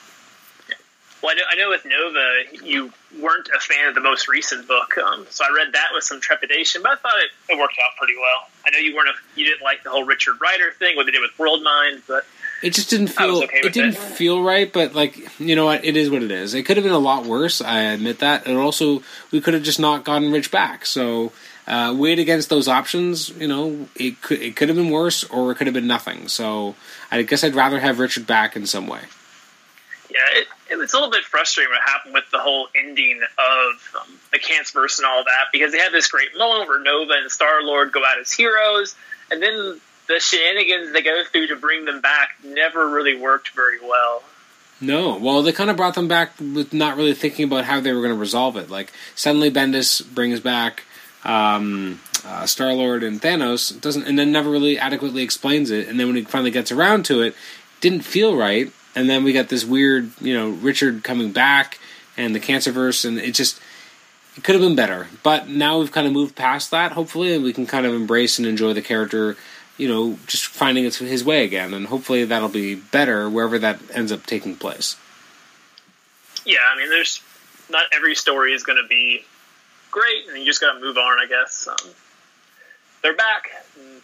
Speaker 2: Well, I know, I know with Nova, you weren't a fan of the most recent book, um, so I read that with some trepidation, but I thought it, it worked out pretty well. I know you weren't a, you didn't like the whole Richard Rider thing, what they did with World Mind, but
Speaker 1: It just didn't feel.
Speaker 2: okay
Speaker 1: it didn't
Speaker 2: it.
Speaker 1: feel right, but like you know what, it is what it is. It could have been a lot worse. I admit that. And also, we could have just not gotten Rich back. So, uh, weighed against those options, you know, it could it could have been worse, or it could have been nothing. So, I guess I'd rather have Richard back in some way.
Speaker 2: yeah, it, it was a little bit frustrating what happened with the whole ending of um, the Cancerverse and all that, because they had this great moment where Nova and Star Lord go out as heroes, and then the shenanigans they go through to bring them back never really worked very well.
Speaker 1: No, well, they kind of brought them back with not really thinking about how they were going to resolve it. Like suddenly, Bendis brings back um, uh, Star Lord and Thanos, doesn't, and then never really adequately explains it. And then when he finally gets around to it, didn't feel right. And then we got this weird, you know, Richard coming back and the Cancerverse, and it just it could have been better. But now we've kind of moved past that, hopefully, we can kind of embrace and enjoy the character. You know, just finding his way again, and hopefully that'll be better wherever that ends up taking place.
Speaker 2: Yeah, I mean, there's not every story is going to be great, and you just got to move on, I guess. Um, they're back.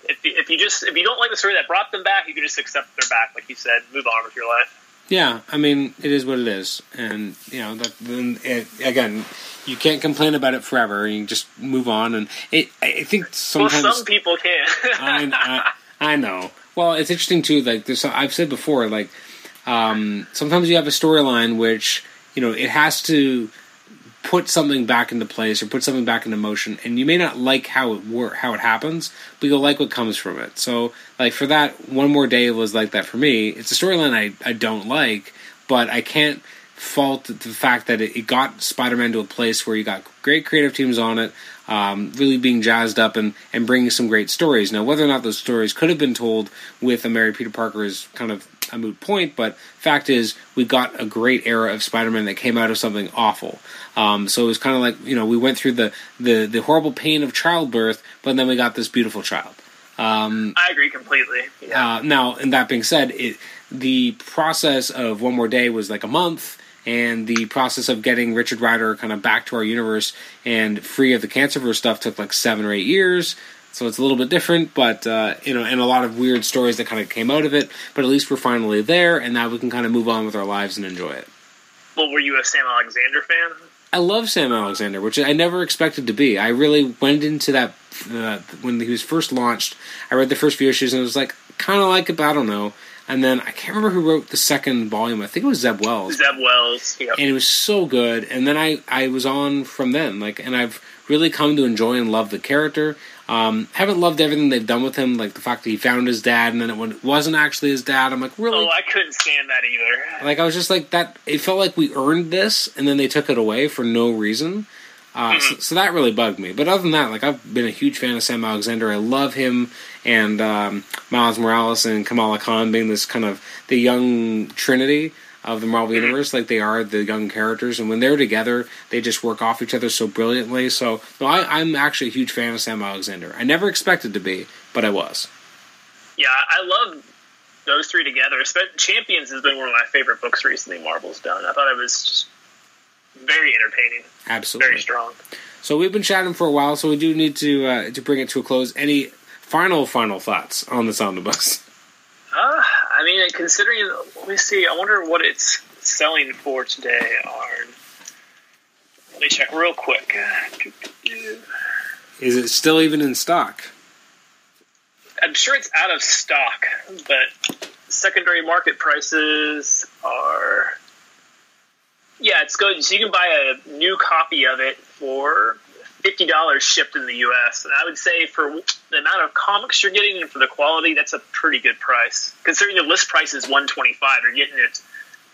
Speaker 2: If you, if you just if you don't like the story that brought them back, you can just accept they're back, like you said, move on with your life.
Speaker 1: Yeah, I mean, it is what it is, and you know that. Then it, again, you can't complain about it forever. You can just move on, and it. I think
Speaker 2: Well,
Speaker 1: sometimes
Speaker 2: some people can. (laughs)
Speaker 1: I, I I know. Well, it's interesting too. Like there's, I've said before, like um, sometimes you have a storyline which you know it has to put something back into place or put something back into motion, and you may not like how it work, how it happens, but you'll like what comes from it. So, like for that, one more day was like that for me. It's a storyline I I don't like, but I can't fault the fact that it, it got Spider-Man to a place where you got great creative teams on it, um, really being jazzed up and, and bringing some great stories. Now, whether or not those stories could have been told with a Mary Peter Parker is kind of a moot point, but fact is, we got a great era of Spider-Man that came out of something awful. Um, so it was kind of like you know we went through the, the the horrible pain of childbirth, but then we got this beautiful child. Um,
Speaker 2: I agree completely. Yeah.
Speaker 1: uh, now, and that being said, it, the process of one more day was like a month, and the process of getting Richard Rider kind of back to our universe and free of the Cancerverse stuff took like seven or eight years. So it's a little bit different, but uh, you know, and a lot of weird stories that kind of came out of it. But at least we're finally there, and now we can kind of move on with our lives and enjoy it.
Speaker 2: Well, were you a Sam Alexander fan?
Speaker 1: I love Sam Alexander, which I never expected to be. I really went into that uh, when he was first launched. I read the first few issues and it was like kind of like it, but I don't know. And then I can't remember who wrote the second volume. I think it was Zeb Wells.
Speaker 2: Zeb Wells, yep.
Speaker 1: and it was so good. And then I I was on from then, like, and I've really come to enjoy and love the character. Um, haven't loved everything they've done with him, like the fact that he found his dad and then it wasn't actually his dad. I'm like, really?
Speaker 2: Oh, I couldn't stand that either.
Speaker 1: Like I was just like that. It felt like we earned this, and then they took it away for no reason. Uh, mm-hmm. so, so, that really bugged me. But other than that, like I've been a huge fan of Sam Alexander. I love him and um, Miles Morales and Kamala Khan being this kind of the young trinity of the Marvel. Universe, like they are the young characters, and when they're together, they just work off each other so brilliantly. So, no, I, am actually a huge fan of Sam Alexander. I never expected to be, but I was.
Speaker 2: Yeah, I love those three together. Champions has been one of my favorite books recently. Marvel's done. I thought it was just very entertaining.
Speaker 1: Absolutely,
Speaker 2: very strong.
Speaker 1: So we've been chatting for a while, so we do need to uh, to bring it to a close. Any final final thoughts on this omnibus?
Speaker 2: I mean, considering, let me see. I wonder what it's selling for today. Arn. Let me check real quick.
Speaker 1: Is it still even in stock?
Speaker 2: I'm sure it's out of stock, but secondary market prices are. Yeah, it's good. So you can buy a new copy of it for fifty dollars shipped in the U.S. And I would say for the amount of comics you're getting and for the quality, that's a pretty good price. Considering the list price is one twenty five, you're getting it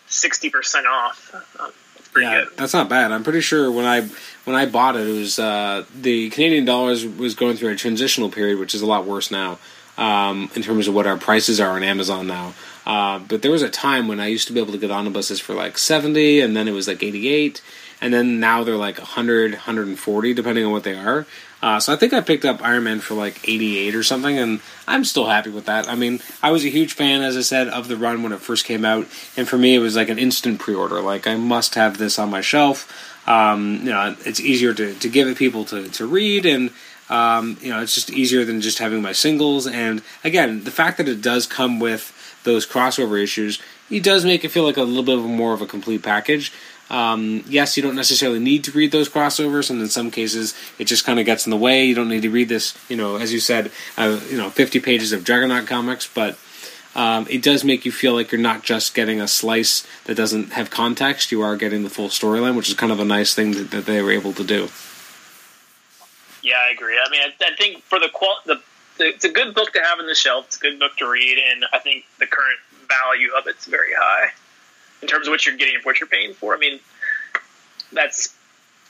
Speaker 2: sixty percent off. Uh, yeah,
Speaker 1: good. that's not bad. I'm pretty sure when I when I bought it, it was uh, the Canadian dollars was going through a transitional period, which is a lot worse now um, in terms of what our prices are on Amazon now. Uh, but there was a time when I used to be able to get omnibuses for like 70, and then it was like 88, and then now they're like 100, 140, depending on what they are. Uh, so I think I picked up Iron Man for like 88 or something, and I'm still happy with that. I mean, I was a huge fan, as I said, of the run when it first came out, and for me, it was like an instant pre-order. Like I must have this on my shelf. Um, you know, it's easier to, to give it people to, to read, and um, you know, it's just easier than just having my singles. And again, the fact that it does come with those crossover issues, it does make it feel like a little bit more of a complete package. Um, yes, you don't necessarily need to read those crossovers, and in some cases, it just kind of gets in the way. You don't need to read this, you know, as you said, uh, you know, 50 pages of Juggernaut comics, but um, it does make you feel like you're not just getting a slice that doesn't have context. You are getting the full storyline, which is kind of a nice thing that, that they were able to do.
Speaker 2: Yeah, I agree. I mean, I, I think for the, qual- the, the it's a good book to have in the shelf. It's a good book to read, and I think the current value of it's very high in terms of what you're getting for what you're paying for. I mean, that's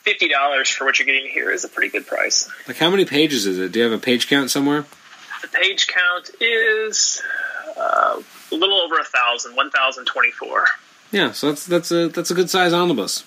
Speaker 2: fifty dollars for what you're getting here is a pretty good price.
Speaker 1: Like, how many pages is it? Do you have a page count somewhere?
Speaker 2: The page count is uh, a little over a thousand, one thousand twenty-four.
Speaker 1: Yeah, so that's that's a that's a good size omnibus.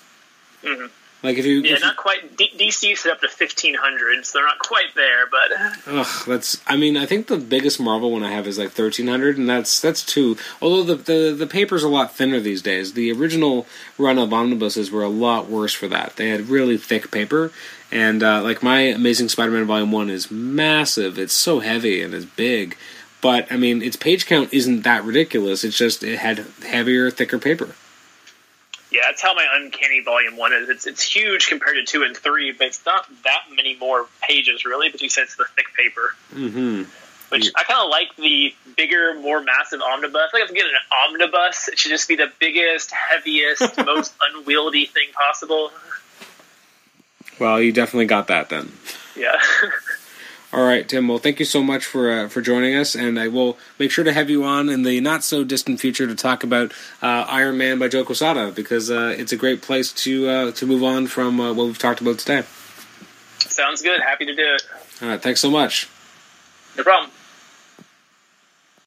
Speaker 2: Mm-hmm.
Speaker 1: Like if you,
Speaker 2: yeah,
Speaker 1: if
Speaker 2: not quite. D- DC set up to fifteen hundred, so they're not quite there. But (laughs)
Speaker 1: ugh, that's. I mean, I think the biggest Marvel one I have is like thirteen hundred, and that's that's two. Although the, the the paper's a lot thinner these days. The original run of omnibuses were a lot worse for that. They had really thick paper, and uh, like my Amazing Spider-Man Volume One is massive. It's so heavy and it's big. But I mean, its page count isn't that ridiculous. It's just it had heavier, thicker paper.
Speaker 2: Yeah, that's how my Uncanny Volume One is. It's it's huge compared to two and three, but it's not that many more pages really. But you said it's the thick paper,
Speaker 1: mm-hmm.
Speaker 2: which yeah. I kind of like the bigger, more massive omnibus. I think if I'm getting an omnibus, it should just be the biggest, heaviest, (laughs) most unwieldy thing possible.
Speaker 1: Well, you definitely got that then.
Speaker 2: Yeah. (laughs)
Speaker 1: All right, Tim. Well, thank you so much for uh, for joining us, and I will make sure to have you on in the not so distant future to talk about uh, Iron Man by Joe Quesada because uh, it's a great place to uh, to move on from uh, what we've talked about today.
Speaker 2: Sounds good. Happy to do it.
Speaker 1: All right. Thanks so much.
Speaker 2: No problem.